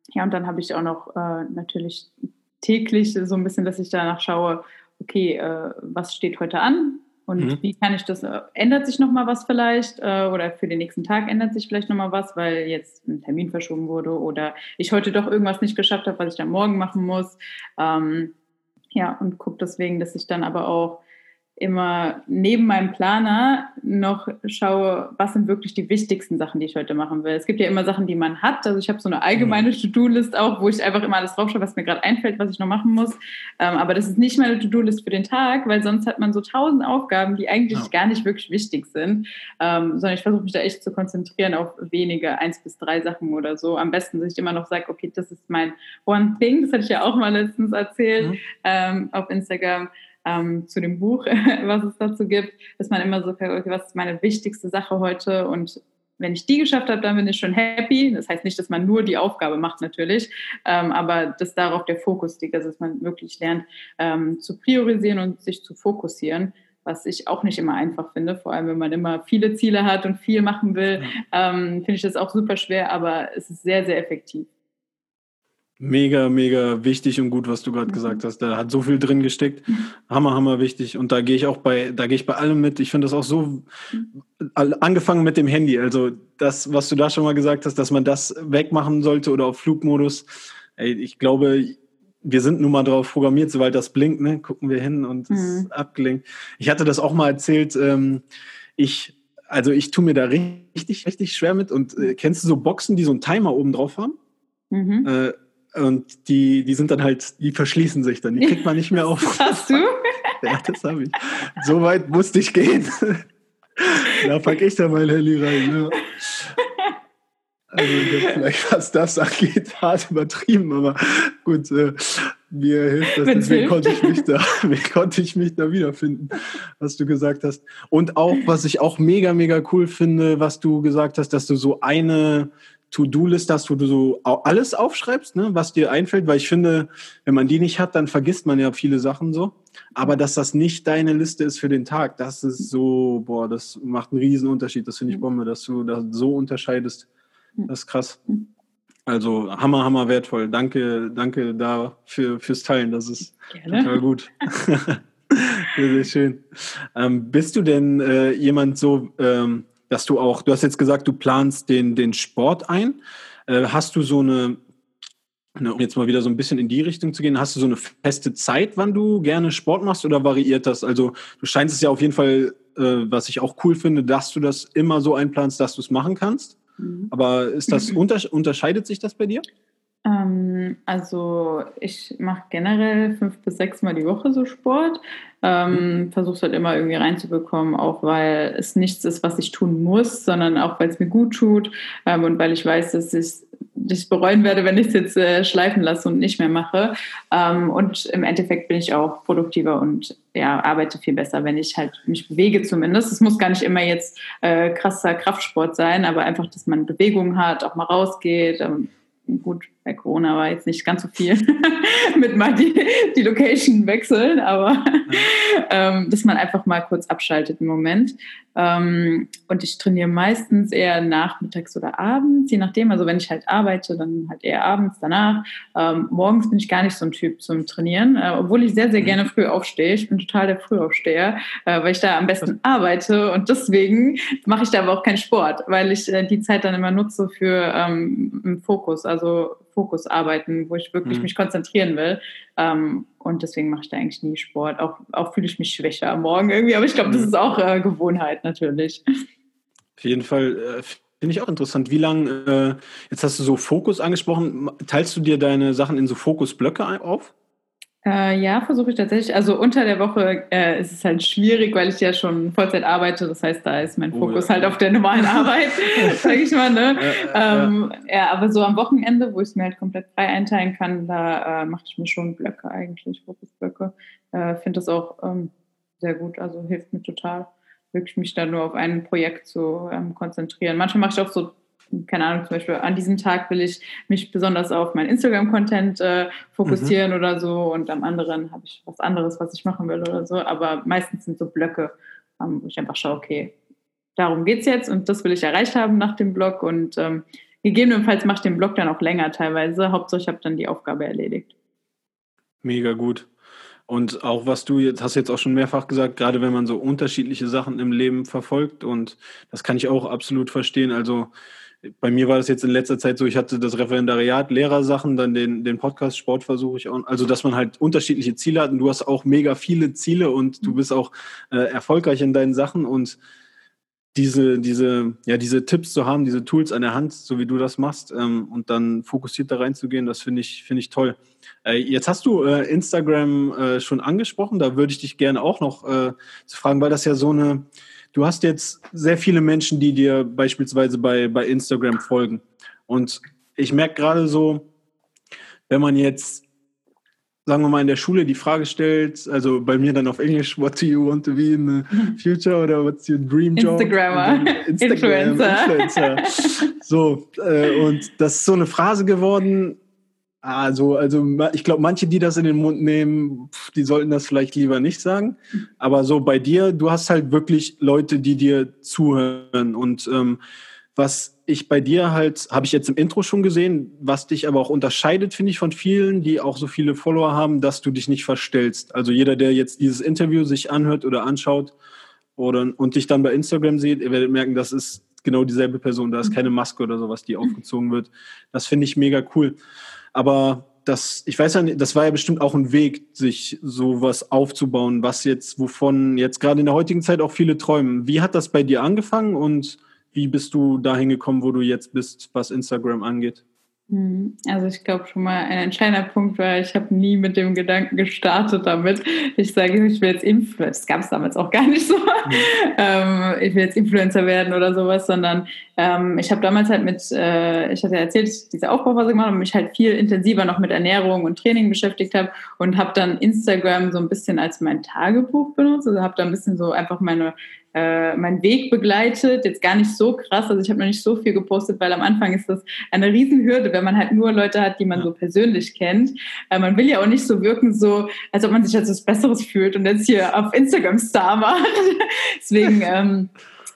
ja, und dann habe ich auch noch äh, natürlich täglich so ein bisschen, dass ich danach schaue, okay, äh, was steht heute an? Und mhm. wie kann ich das, äh, ändert sich nochmal was vielleicht äh, oder für den nächsten Tag ändert sich vielleicht nochmal was, weil jetzt ein Termin verschoben wurde oder ich heute doch irgendwas nicht geschafft habe, was ich dann morgen machen muss. Ähm, ja, und gucke deswegen, dass ich dann aber auch immer neben meinem Planer noch schaue, was sind wirklich die wichtigsten Sachen, die ich heute machen will. Es gibt ja immer Sachen, die man hat. Also ich habe so eine allgemeine mhm. To-Do-List auch, wo ich einfach immer alles draufschaue, was mir gerade einfällt, was ich noch machen muss. Ähm, aber das ist nicht meine To-Do-List für den Tag, weil sonst hat man so tausend Aufgaben, die eigentlich ja. gar nicht wirklich wichtig sind. Ähm, sondern ich versuche mich da echt zu konzentrieren auf wenige, eins bis drei Sachen oder so. Am besten, dass ich immer noch sage, okay, das ist mein One Thing. Das hatte ich ja auch mal letztens erzählt mhm. ähm, auf Instagram ähm, zu dem Buch, [laughs] was es dazu gibt, dass man immer so, okay, was ist meine wichtigste Sache heute und wenn ich die geschafft habe, dann bin ich schon happy. Das heißt nicht, dass man nur die Aufgabe macht natürlich, ähm, aber dass darauf der Fokus liegt, also dass man wirklich lernt ähm, zu priorisieren und sich zu fokussieren, was ich auch nicht immer einfach finde, vor allem wenn man immer viele Ziele hat und viel machen will, ähm, finde ich das auch super schwer, aber es ist sehr, sehr effektiv. Mega, mega wichtig und gut, was du gerade mhm. gesagt hast. Da hat so viel drin gesteckt. Mhm. Hammer, hammer wichtig. Und da gehe ich auch bei, da gehe ich bei allem mit. Ich finde das auch so, mhm. angefangen mit dem Handy. Also das, was du da schon mal gesagt hast, dass man das wegmachen sollte oder auf Flugmodus. Ey, ich glaube, wir sind nun mal drauf programmiert, sobald das blinkt, ne, gucken wir hin und es mhm. ist abgelenkt. Ich hatte das auch mal erzählt. Ähm, ich, also ich tue mir da richtig, richtig schwer mit. Und äh, kennst du so Boxen, die so einen Timer oben drauf haben? Mhm. Äh, und die, die sind dann halt, die verschließen sich dann, die kriegt man nicht mehr [laughs] auf. Hast du? [laughs] ja, das habe ich. So weit musste ich gehen. [laughs] da packe ich da mein Handy rein. Ja. Also vielleicht was das angeht, hart übertrieben, aber gut, äh, mir hilft das. Deswegen konnte ich, mich da, konnte ich mich da wiederfinden, was du gesagt hast. Und auch, was ich auch mega, mega cool finde, was du gesagt hast, dass du so eine To-Do-List hast, wo du so alles aufschreibst, ne, was dir einfällt, weil ich finde, wenn man die nicht hat, dann vergisst man ja viele Sachen so. Aber dass das nicht deine Liste ist für den Tag, das ist so, boah, das macht einen riesen Unterschied. Das finde ich Bombe, dass du das so unterscheidest. Das ist krass. Also hammer, hammer wertvoll. Danke, danke da für, fürs Teilen. Das ist Gerne. total gut. [laughs] sehr, sehr schön. Ähm, bist du denn äh, jemand so, ähm, dass du auch, du hast jetzt gesagt, du planst den, den Sport ein. Äh, hast du so eine, eine, um jetzt mal wieder so ein bisschen in die Richtung zu gehen, hast du so eine feste Zeit, wann du gerne Sport machst oder variiert das? Also du scheinst es ja auf jeden Fall, äh, was ich auch cool finde, dass du das immer so einplanst, dass du es machen kannst. Mhm. Aber ist das, [clears throat] unterscheidet sich das bei dir? Ähm, also ich mache generell fünf bis sechs Mal die Woche so Sport. Ähm, mhm. Versuche es halt immer irgendwie reinzubekommen, auch weil es nichts ist, was ich tun muss, sondern auch weil es mir gut tut ähm, und weil ich weiß, dass ich es bereuen werde, wenn ich es jetzt äh, schleifen lasse und nicht mehr mache. Ähm, und im Endeffekt bin ich auch produktiver und ja, arbeite viel besser, wenn ich halt mich bewege zumindest. Es muss gar nicht immer jetzt äh, krasser Kraftsport sein, aber einfach, dass man Bewegung hat, auch mal rausgeht, ähm, gut, bei Corona war jetzt nicht ganz so viel [laughs] mit mal die, die Location wechseln, aber [laughs] ähm, dass man einfach mal kurz abschaltet im Moment. Ähm, und ich trainiere meistens eher nachmittags oder abends, je nachdem. Also wenn ich halt arbeite, dann halt eher abends danach. Ähm, morgens bin ich gar nicht so ein Typ zum Trainieren, äh, obwohl ich sehr, sehr mhm. gerne früh aufstehe. Ich bin total der Frühaufsteher, äh, weil ich da am besten [laughs] arbeite und deswegen mache ich da aber auch keinen Sport, weil ich äh, die Zeit dann immer nutze für ähm, Fokus, also Fokus arbeiten, wo ich wirklich mhm. mich konzentrieren will. Ähm, und deswegen mache ich da eigentlich nie Sport. Auch, auch fühle ich mich schwächer am Morgen irgendwie, aber ich glaube, das mhm. ist auch äh, Gewohnheit natürlich. Auf jeden Fall. Äh, Finde ich auch interessant. Wie lange, äh, jetzt hast du so Fokus angesprochen, teilst du dir deine Sachen in so Fokusblöcke auf? Äh, ja, versuche ich tatsächlich. Also unter der Woche äh, ist es halt schwierig, weil ich ja schon Vollzeit arbeite. Das heißt, da ist mein oh, Fokus ja. halt auf der normalen [laughs] Arbeit, sage ich mal. Ne? Ja, ähm, ja, aber so am Wochenende, wo ich es mir halt komplett frei einteilen kann, da äh, mache ich mir schon Blöcke eigentlich, Fokusblöcke. Äh, Finde das auch ähm, sehr gut. Also hilft mir total, wirklich mich da nur auf ein Projekt zu ähm, konzentrieren. Manchmal mache ich auch so keine Ahnung, zum Beispiel an diesem Tag will ich mich besonders auf meinen Instagram-Content äh, fokussieren mhm. oder so und am anderen habe ich was anderes, was ich machen will oder so. Aber meistens sind so Blöcke, ähm, wo ich einfach schaue, okay, darum geht es jetzt und das will ich erreicht haben nach dem Blog und ähm, gegebenenfalls mache ich den Blog dann auch länger teilweise. Hauptsache, ich habe dann die Aufgabe erledigt. Mega gut. Und auch was du jetzt hast jetzt auch schon mehrfach gesagt, gerade wenn man so unterschiedliche Sachen im Leben verfolgt und das kann ich auch absolut verstehen. Also bei mir war das jetzt in letzter Zeit so, ich hatte das Referendariat, Lehrersachen, dann den, den Podcast Sport versuche ich auch. Also, dass man halt unterschiedliche Ziele hat und du hast auch mega viele Ziele und du bist auch äh, erfolgreich in deinen Sachen und diese, diese, ja, diese Tipps zu haben, diese Tools an der Hand, so wie du das machst, ähm, und dann fokussiert da reinzugehen, das finde ich, finde ich toll. Äh, jetzt hast du äh, Instagram äh, schon angesprochen, da würde ich dich gerne auch noch äh, zu fragen, weil das ja so eine, du hast jetzt sehr viele Menschen, die dir beispielsweise bei, bei Instagram folgen. Und ich merke gerade so, wenn man jetzt, sagen wir mal, in der Schule die Frage stellt, also bei mir dann auf Englisch, what do you want to be in the [laughs] future oder what's your dream job? Instagrammer. Instagram, Influencer. Influencer. So, äh, und das ist so eine Phrase geworden, also, also ich glaube, manche, die das in den Mund nehmen, die sollten das vielleicht lieber nicht sagen. Aber so bei dir, du hast halt wirklich Leute, die dir zuhören. Und ähm, was ich bei dir halt, habe ich jetzt im Intro schon gesehen, was dich aber auch unterscheidet, finde ich, von vielen, die auch so viele Follower haben, dass du dich nicht verstellst. Also jeder, der jetzt dieses Interview sich anhört oder anschaut oder, und dich dann bei Instagram sieht, ihr werdet merken, das ist genau dieselbe Person. Da ist keine Maske oder sowas, die aufgezogen wird. Das finde ich mega cool. Aber das, ich weiß ja nicht, das war ja bestimmt auch ein Weg, sich sowas aufzubauen, was jetzt, wovon jetzt gerade in der heutigen Zeit auch viele träumen. Wie hat das bei dir angefangen und wie bist du dahin gekommen, wo du jetzt bist, was Instagram angeht? Mhm. Also ich glaube schon mal ein entscheidender Punkt war, ich habe nie mit dem Gedanken gestartet damit. Ich sage, ich will jetzt Influencer, das gab es damals auch gar nicht so, mhm. ähm, ich will jetzt Influencer werden oder sowas, sondern ähm, ich habe damals halt mit, äh, ich hatte ja erzählt, diese Aufbauphase gemacht und mich halt viel intensiver noch mit Ernährung und Training beschäftigt habe und habe dann Instagram so ein bisschen als mein Tagebuch benutzt, also habe da ein bisschen so einfach meine äh, meinen Weg begleitet. Jetzt gar nicht so krass, also ich habe noch nicht so viel gepostet, weil am Anfang ist das eine Riesenhürde, wenn man halt nur Leute hat, die man ja. so persönlich kennt. Äh, man will ja auch nicht so wirken, so als ob man sich als was Besseres fühlt und jetzt hier auf Instagram Star macht. [laughs] Deswegen ähm,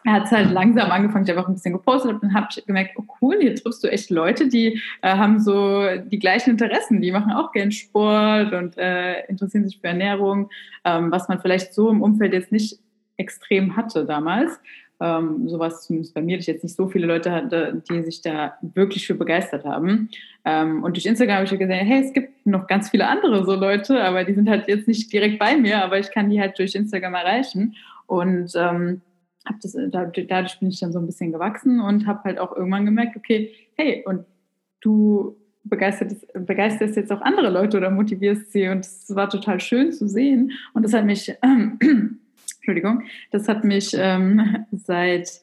hat es halt langsam angefangen, ich habe auch ein bisschen gepostet und habe gemerkt, oh cool, hier triffst du echt Leute, die äh, haben so die gleichen Interessen, die machen auch gern Sport und äh, interessieren sich für Ernährung, ähm, was man vielleicht so im Umfeld jetzt nicht extrem hatte damals. Ähm, sowas zumindest bei mir, dass ich jetzt nicht so viele Leute hatte, die sich da wirklich für begeistert haben. Ähm, und durch Instagram habe ich gesehen, hey, es gibt noch ganz viele andere so Leute, aber die sind halt jetzt nicht direkt bei mir, aber ich kann die halt durch Instagram erreichen. Und ähm, das, dadurch bin ich dann so ein bisschen gewachsen und habe halt auch irgendwann gemerkt, okay, hey, und du begeisterst, begeisterst jetzt auch andere Leute oder motivierst sie und es war total schön zu sehen und das hat mich Entschuldigung, das hat mich ähm, seit,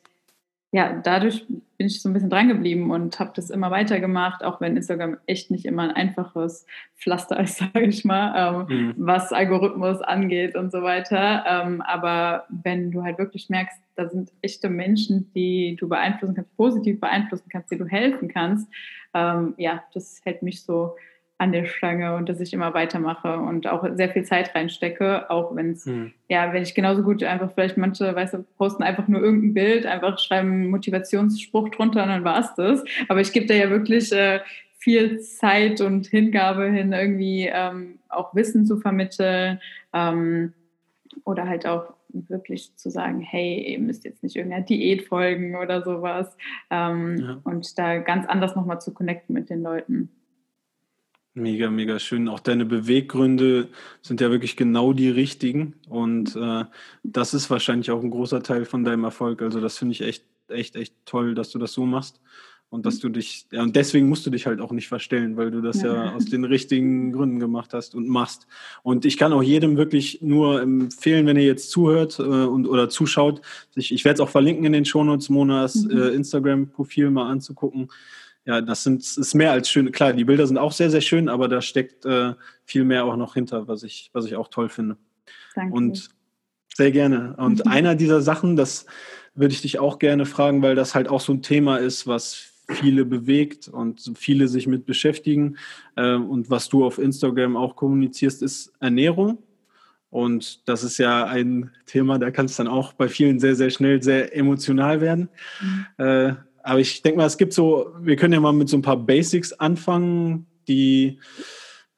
ja, dadurch bin ich so ein bisschen dran geblieben und habe das immer weitergemacht, auch wenn Instagram echt nicht immer ein einfaches Pflaster [laughs] ist, sage ich mal, ähm, mhm. was Algorithmus angeht und so weiter. Ähm, aber wenn du halt wirklich merkst, da sind echte Menschen, die du beeinflussen kannst, positiv beeinflussen kannst, die du helfen kannst, ähm, ja, das hält mich so an der Stange und dass ich immer weitermache und auch sehr viel Zeit reinstecke, auch wenn es, mhm. ja, wenn ich genauso gut einfach vielleicht manche, weißt du, posten einfach nur irgendein Bild, einfach schreiben einen Motivationsspruch drunter und dann war es das. Aber ich gebe da ja wirklich äh, viel Zeit und Hingabe hin, irgendwie ähm, auch Wissen zu vermitteln ähm, oder halt auch wirklich zu sagen, hey, ihr müsst jetzt nicht irgendeiner Diät folgen oder sowas ähm, ja. und da ganz anders nochmal zu connecten mit den Leuten. Mega, mega schön. Auch deine Beweggründe sind ja wirklich genau die richtigen. Und äh, das ist wahrscheinlich auch ein großer Teil von deinem Erfolg. Also das finde ich echt, echt, echt toll, dass du das so machst. Und dass du dich, ja, und deswegen musst du dich halt auch nicht verstellen, weil du das ja, ja aus den richtigen Gründen gemacht hast und machst. Und ich kann auch jedem wirklich nur empfehlen, wenn ihr jetzt zuhört äh, und oder zuschaut, sich, ich werde es auch verlinken in den Shownotes, Monas mhm. äh, Instagram-Profil mal anzugucken ja, das sind, ist mehr als schön. Klar, die Bilder sind auch sehr, sehr schön, aber da steckt äh, viel mehr auch noch hinter, was ich, was ich auch toll finde. Danke. Und sehr gerne. Und [laughs] einer dieser Sachen, das würde ich dich auch gerne fragen, weil das halt auch so ein Thema ist, was viele bewegt und viele sich mit beschäftigen. Äh, und was du auf Instagram auch kommunizierst, ist Ernährung. Und das ist ja ein Thema, da kann es dann auch bei vielen sehr, sehr schnell sehr emotional werden. Mhm. Äh, aber ich denke mal, es gibt so, wir können ja mal mit so ein paar Basics anfangen, die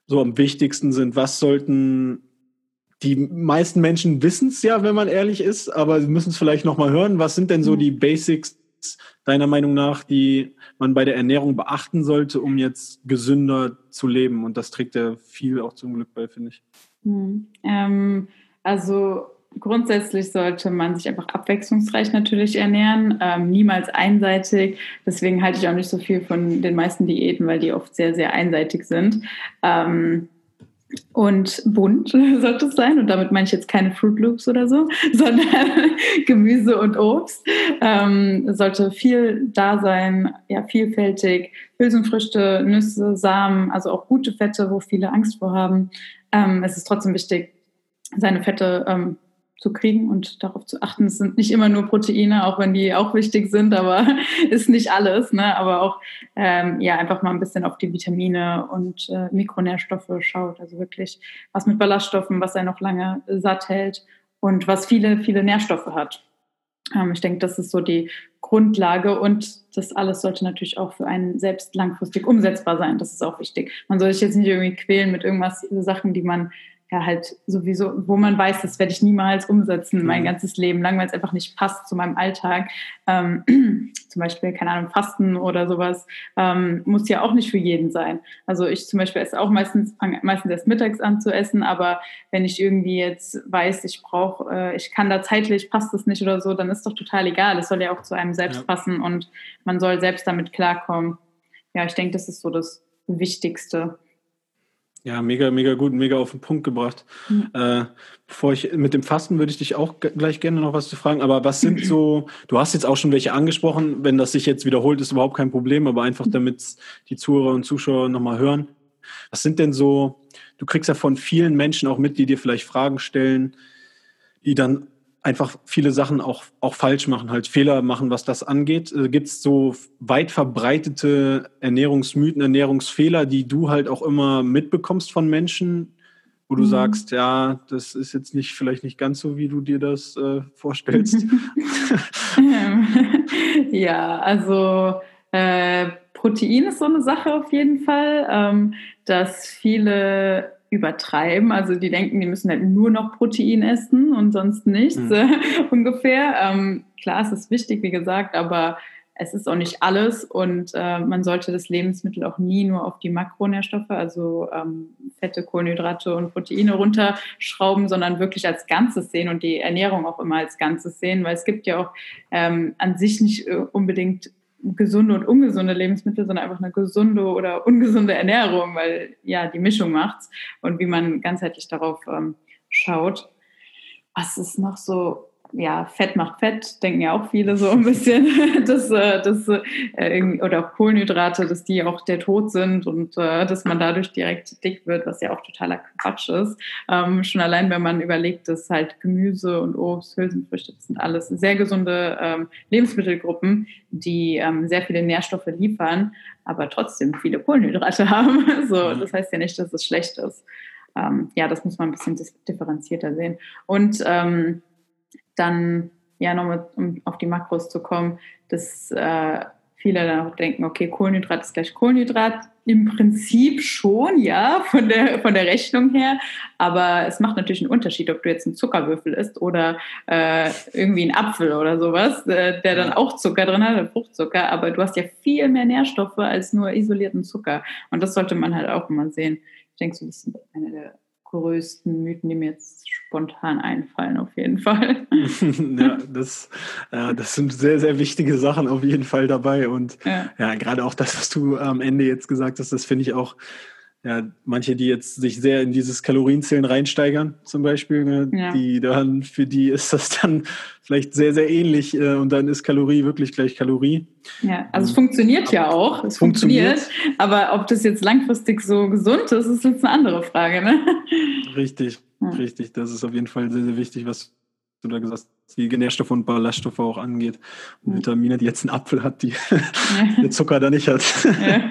so am wichtigsten sind. Was sollten die meisten Menschen wissen es ja, wenn man ehrlich ist, aber sie müssen es vielleicht nochmal hören. Was sind denn so die Basics deiner Meinung nach, die man bei der Ernährung beachten sollte, um jetzt gesünder zu leben? Und das trägt ja viel auch zum Glück bei, finde ich. Hm. Ähm, also grundsätzlich sollte man sich einfach abwechslungsreich natürlich ernähren, ähm, niemals einseitig. Deswegen halte ich auch nicht so viel von den meisten Diäten, weil die oft sehr, sehr einseitig sind. Ähm, und bunt [laughs] sollte es sein. Und damit meine ich jetzt keine Fruit Loops oder so, [laughs] sondern [laughs] Gemüse und Obst. Ähm, sollte viel da sein, ja, vielfältig. Hülsenfrüchte, Nüsse, Samen, also auch gute Fette, wo viele Angst vor haben. Ähm, es ist trotzdem wichtig, seine Fette ähm, zu kriegen und darauf zu achten. Es sind nicht immer nur Proteine, auch wenn die auch wichtig sind, aber [laughs] ist nicht alles. Ne? Aber auch ähm, ja einfach mal ein bisschen auf die Vitamine und äh, Mikronährstoffe schaut. Also wirklich was mit Ballaststoffen, was er noch lange satt hält und was viele, viele Nährstoffe hat. Ähm, ich denke, das ist so die Grundlage und das alles sollte natürlich auch für einen selbst langfristig umsetzbar sein. Das ist auch wichtig. Man soll sich jetzt nicht irgendwie quälen mit irgendwas Sachen, die man ja halt sowieso, wo man weiß, das werde ich niemals umsetzen, mein mhm. ganzes Leben lang, weil es einfach nicht passt zu meinem Alltag. Ähm, [clears throat] zum Beispiel, keine Ahnung, Fasten oder sowas, ähm, muss ja auch nicht für jeden sein. Also ich zum Beispiel esse auch meistens, fange meistens erst mittags an zu essen, aber wenn ich irgendwie jetzt weiß, ich brauche, äh, ich kann da zeitlich, passt das nicht oder so, dann ist doch total egal. Es soll ja auch zu einem selbst ja. passen und man soll selbst damit klarkommen. ja, ich denke, das ist so das Wichtigste. Ja, mega, mega gut, mega auf den Punkt gebracht. Mhm. Äh, bevor ich mit dem Fasten würde ich dich auch gleich gerne noch was zu fragen. Aber was sind so, du hast jetzt auch schon welche angesprochen, wenn das sich jetzt wiederholt, ist überhaupt kein Problem, aber einfach damit die Zuhörer und Zuschauer nochmal hören. Was sind denn so, du kriegst ja von vielen Menschen auch mit, die dir vielleicht Fragen stellen, die dann einfach viele Sachen auch, auch falsch machen, halt Fehler machen, was das angeht. Äh, Gibt es so weit verbreitete Ernährungsmythen, Ernährungsfehler, die du halt auch immer mitbekommst von Menschen, wo du mhm. sagst, ja, das ist jetzt nicht vielleicht nicht ganz so, wie du dir das äh, vorstellst? [laughs] [laughs] ja, also äh, Protein ist so eine Sache auf jeden Fall, ähm, dass viele übertreiben. Also die denken, die müssen halt nur noch Protein essen und sonst nichts mhm. äh, [laughs] ungefähr. Ähm, klar, es ist wichtig, wie gesagt, aber es ist auch nicht alles und äh, man sollte das Lebensmittel auch nie nur auf die Makronährstoffe, also ähm, Fette, Kohlenhydrate und Proteine runterschrauben, sondern wirklich als Ganzes sehen und die Ernährung auch immer als Ganzes sehen, weil es gibt ja auch ähm, an sich nicht äh, unbedingt gesunde und ungesunde Lebensmittel, sondern einfach eine gesunde oder ungesunde Ernährung, weil ja die Mischung macht's und wie man ganzheitlich darauf ähm, schaut. Was ist noch so ja, Fett macht Fett, denken ja auch viele so ein bisschen, [laughs] dass, äh, dass äh, oder auch Kohlenhydrate, dass die auch der Tod sind und äh, dass man dadurch direkt dick wird, was ja auch totaler Quatsch ist. Ähm, schon allein, wenn man überlegt, dass halt Gemüse und Obst, Hülsenfrüchte, das sind alles sehr gesunde ähm, Lebensmittelgruppen, die ähm, sehr viele Nährstoffe liefern, aber trotzdem viele Kohlenhydrate [laughs] haben. so, das heißt ja nicht, dass es schlecht ist. Ähm, ja, das muss man ein bisschen differenzierter sehen. Und ähm, dann ja nochmal, um auf die Makros zu kommen, dass äh, viele dann auch denken, okay, Kohlenhydrat ist gleich Kohlenhydrat. Im Prinzip schon, ja, von der, von der Rechnung her. Aber es macht natürlich einen Unterschied, ob du jetzt einen Zuckerwürfel isst oder äh, irgendwie einen Apfel oder sowas, äh, der dann auch Zucker drin hat, Fruchtzucker. Aber du hast ja viel mehr Nährstoffe als nur isolierten Zucker. Und das sollte man halt auch immer sehen. Ich denke, so ein bisschen eine der größten Mythen, die mir jetzt spontan einfallen, auf jeden Fall. [laughs] ja, das, äh, das sind sehr, sehr wichtige Sachen auf jeden Fall dabei. Und ja. ja, gerade auch das, was du am Ende jetzt gesagt hast, das finde ich auch ja, manche, die jetzt sich sehr in dieses Kalorienzählen reinsteigern, zum Beispiel, ne, ja. die dann, für die ist das dann vielleicht sehr, sehr ähnlich äh, und dann ist Kalorie wirklich gleich Kalorie. Ja, also es funktioniert ja auch. Es funktioniert, funktioniert, aber ob das jetzt langfristig so gesund ist, ist jetzt eine andere Frage, ne? Richtig, ja. richtig. Das ist auf jeden Fall sehr, sehr wichtig, was du da gesagt hast, die Nährstoffe und Ballaststoffe auch angeht. Und Vitamine, die jetzt ein Apfel hat, die [laughs] der Zucker da nicht hat. Ja.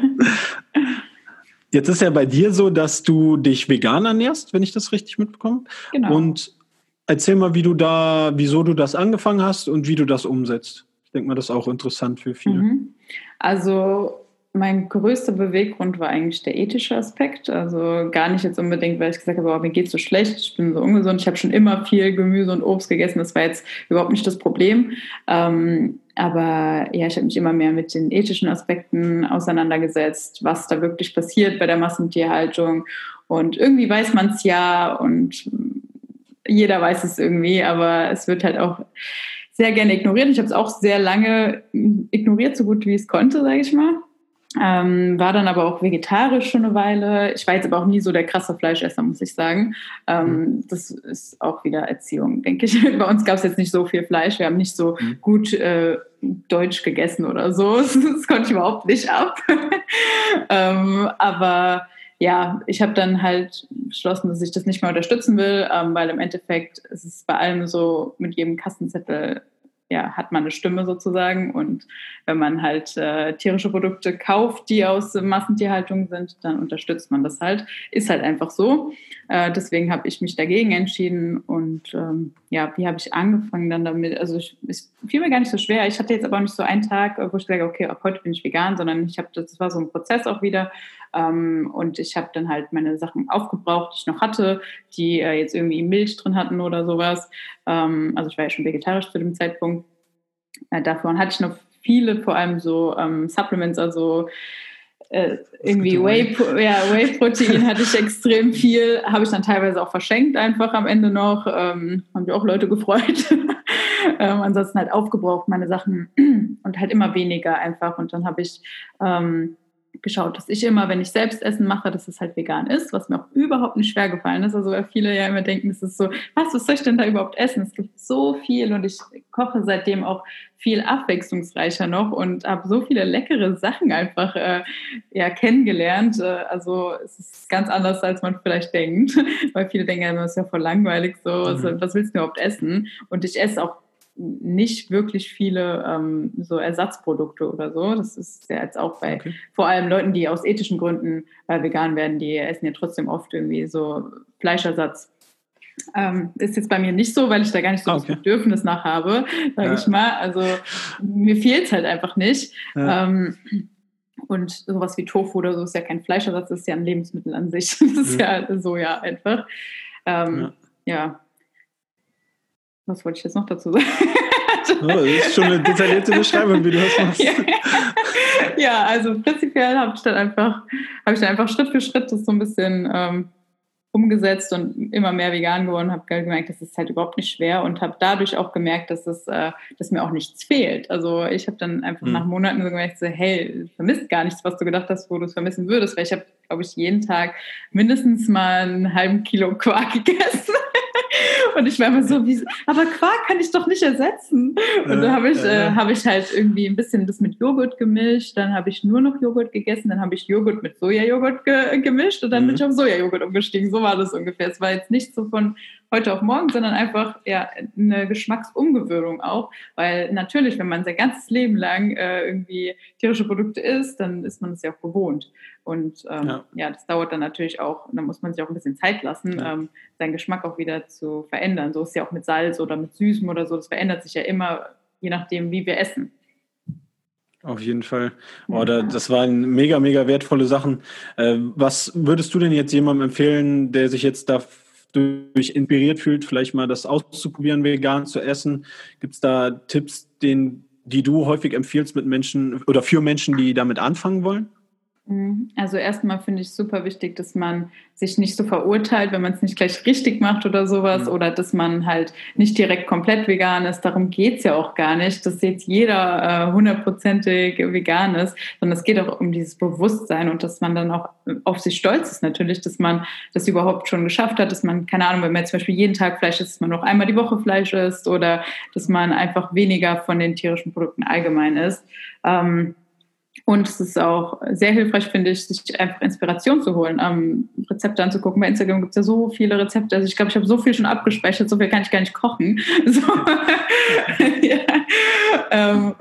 Jetzt ist ja bei dir so, dass du dich vegan ernährst, wenn ich das richtig mitbekomme. Genau. Und erzähl mal, wie du da, wieso du das angefangen hast und wie du das umsetzt. Ich denke mal, das ist auch interessant für viele. Mhm. Also mein größter Beweggrund war eigentlich der ethische Aspekt. Also gar nicht jetzt unbedingt, weil ich gesagt habe, oh, mir geht so schlecht, ich bin so ungesund. Ich habe schon immer viel Gemüse und Obst gegessen. Das war jetzt überhaupt nicht das Problem. Ähm, aber ja, ich habe mich immer mehr mit den ethischen Aspekten auseinandergesetzt, was da wirklich passiert bei der Massentierhaltung. Und irgendwie weiß man es ja und jeder weiß es irgendwie, aber es wird halt auch sehr gerne ignoriert. Ich habe es auch sehr lange ignoriert, so gut wie es konnte, sage ich mal. Ähm, war dann aber auch vegetarisch schon eine Weile. Ich war jetzt aber auch nie so der krasse Fleischesser, muss ich sagen. Ähm, mhm. Das ist auch wieder Erziehung, denke ich. [laughs] Bei uns gab es jetzt nicht so viel Fleisch. Wir haben nicht so mhm. gut äh, Deutsch gegessen oder so. [laughs] Das, konnte ich überhaupt nicht ab. [laughs] ähm, aber ja, ich habe dann halt beschlossen, dass ich das nicht mehr unterstützen will, ähm, weil im Endeffekt ist es bei allem so, mit jedem Kassenzettel ja, hat man eine Stimme sozusagen. Und wenn man halt äh, tierische Produkte kauft, die aus Massentierhaltung sind, dann unterstützt man das halt. Ist halt einfach so. Äh, deswegen habe ich mich dagegen entschieden. Und ähm, ja, wie habe ich angefangen dann damit? Also ich, es fiel mir gar nicht so schwer. Ich hatte jetzt aber nicht so einen Tag, wo ich sage, okay, ab heute bin ich vegan, sondern ich habe, das war so ein Prozess auch wieder. Ähm, und ich habe dann halt meine Sachen aufgebraucht, die ich noch hatte, die äh, jetzt irgendwie Milch drin hatten oder sowas. Ähm, also ich war ja schon vegetarisch zu dem Zeitpunkt. Äh, davon hatte ich noch viele, vor allem so ähm, Supplements, also äh, irgendwie Whey, ja, Whey-Protein hatte ich extrem viel, habe ich dann teilweise auch verschenkt einfach am Ende noch, ähm, haben sich auch Leute gefreut. [laughs] ähm, ansonsten halt aufgebraucht meine Sachen [clears throat] und halt immer weniger einfach und dann habe ich ähm, geschaut, dass ich immer, wenn ich selbst Essen mache, dass es halt vegan ist, was mir auch überhaupt nicht schwer gefallen ist. Also weil viele ja immer denken, es ist so, was, was soll ich denn da überhaupt essen? Es gibt so viel und ich koche seitdem auch viel abwechslungsreicher noch und habe so viele leckere Sachen einfach äh, ja, kennengelernt. Äh, also es ist ganz anders, als man vielleicht denkt, [laughs] weil viele denken, ja, das ist ja voll langweilig so, mhm. also, was willst du überhaupt essen? Und ich esse auch nicht wirklich viele ähm, so Ersatzprodukte oder so. Das ist ja jetzt auch bei okay. vor allem Leuten, die aus ethischen Gründen äh, vegan werden, die essen ja trotzdem oft irgendwie so Fleischersatz. Ähm, ist jetzt bei mir nicht so, weil ich da gar nicht so okay. das Bedürfnis nach habe, sage ja. ich mal. Also mir fehlt es halt einfach nicht. Ja. Ähm, und sowas wie Tofu oder so ist ja kein Fleischersatz, das ist ja ein Lebensmittel an sich. [laughs] Das ist ja, ja Soja einfach. Ähm, ja was wollte ich jetzt noch dazu sagen? [laughs] Oh, das ist schon eine detaillierte Beschreibung, wie du das machst. Ja, ja also prinzipiell habe ich dann einfach, habe ich dann einfach Schritt für Schritt das so ein bisschen ähm, umgesetzt und immer mehr vegan geworden, habe gemerkt, das ist halt überhaupt nicht schwer und habe dadurch auch gemerkt, dass es, äh, dass mir auch nichts fehlt. Also ich habe dann einfach mhm. nach Monaten so gemerkt, so, hey, du vermisst gar nichts, was du gedacht hast, wo du es vermissen würdest, weil ich habe, glaube ich, jeden Tag mindestens mal einen halben Kilo Quark [laughs] gegessen. [laughs] Und ich war immer so, wie, aber Quark kann ich doch nicht ersetzen. Und da habe ich, äh, hab ich halt irgendwie ein bisschen das mit Joghurt gemischt, dann habe ich nur noch Joghurt gegessen, dann habe ich Joghurt mit Sojajoghurt ge gemischt und dann mhm. bin ich auf Sojajoghurt umgestiegen. So war das ungefähr. Es war jetzt nicht so von heute auf morgen, sondern einfach ja, eine Geschmacksumgewöhnung auch. Weil natürlich, wenn man sein ganzes Leben lang äh, irgendwie tierische Produkte isst, dann ist man es ja auch gewohnt. Und ähm, ja. ja. das dauert dann natürlich auch, da muss man sich auch ein bisschen Zeit lassen, ja. ähm, seinen Geschmack auch wieder zu verändern. So ist es ja auch mit Salz oder mit Süßem oder so. Das verändert sich ja immer, je nachdem, wie wir essen. Auf jeden Fall. Oh, da, das waren mega, mega wertvolle Sachen. Äh, was würdest du denn jetzt jemandem empfehlen, der sich jetzt da durch inspiriert fühlt, vielleicht mal das auszuprobieren, vegan zu essen? Gibt es da Tipps, den, die du häufig empfiehlst mit Menschen oder für Menschen, die damit anfangen wollen? Mhm. Also erstmal finde ich super wichtig, dass man sich nicht so verurteilt, wenn man es nicht gleich richtig macht oder sowas, mhm. oder dass man halt nicht direkt komplett vegan ist. Darum geht es ja auch gar nicht, dass jetzt jeder äh, hundertprozentig äh, vegan ist, sondern es geht auch um dieses Bewusstsein und dass man dann auch auf sich stolz ist natürlich, dass man das überhaupt schon geschafft hat, dass man, keine Ahnung, wenn man zum Beispiel jeden Tag Fleisch isst, dass man noch einmal die Woche Fleisch isst oder dass man einfach weniger von den tierischen Produkten allgemein isst. Ähm, und es ist auch sehr hilfreich, finde ich, sich einfach Inspiration zu holen, ähm, Rezepte anzugucken. Bei Instagram gibt es ja so viele Rezepte. Also ich glaube, ich habe so viel schon abgespeichert, so viel kann ich gar nicht kochen. [laughs] So. [laughs] ja. ähm,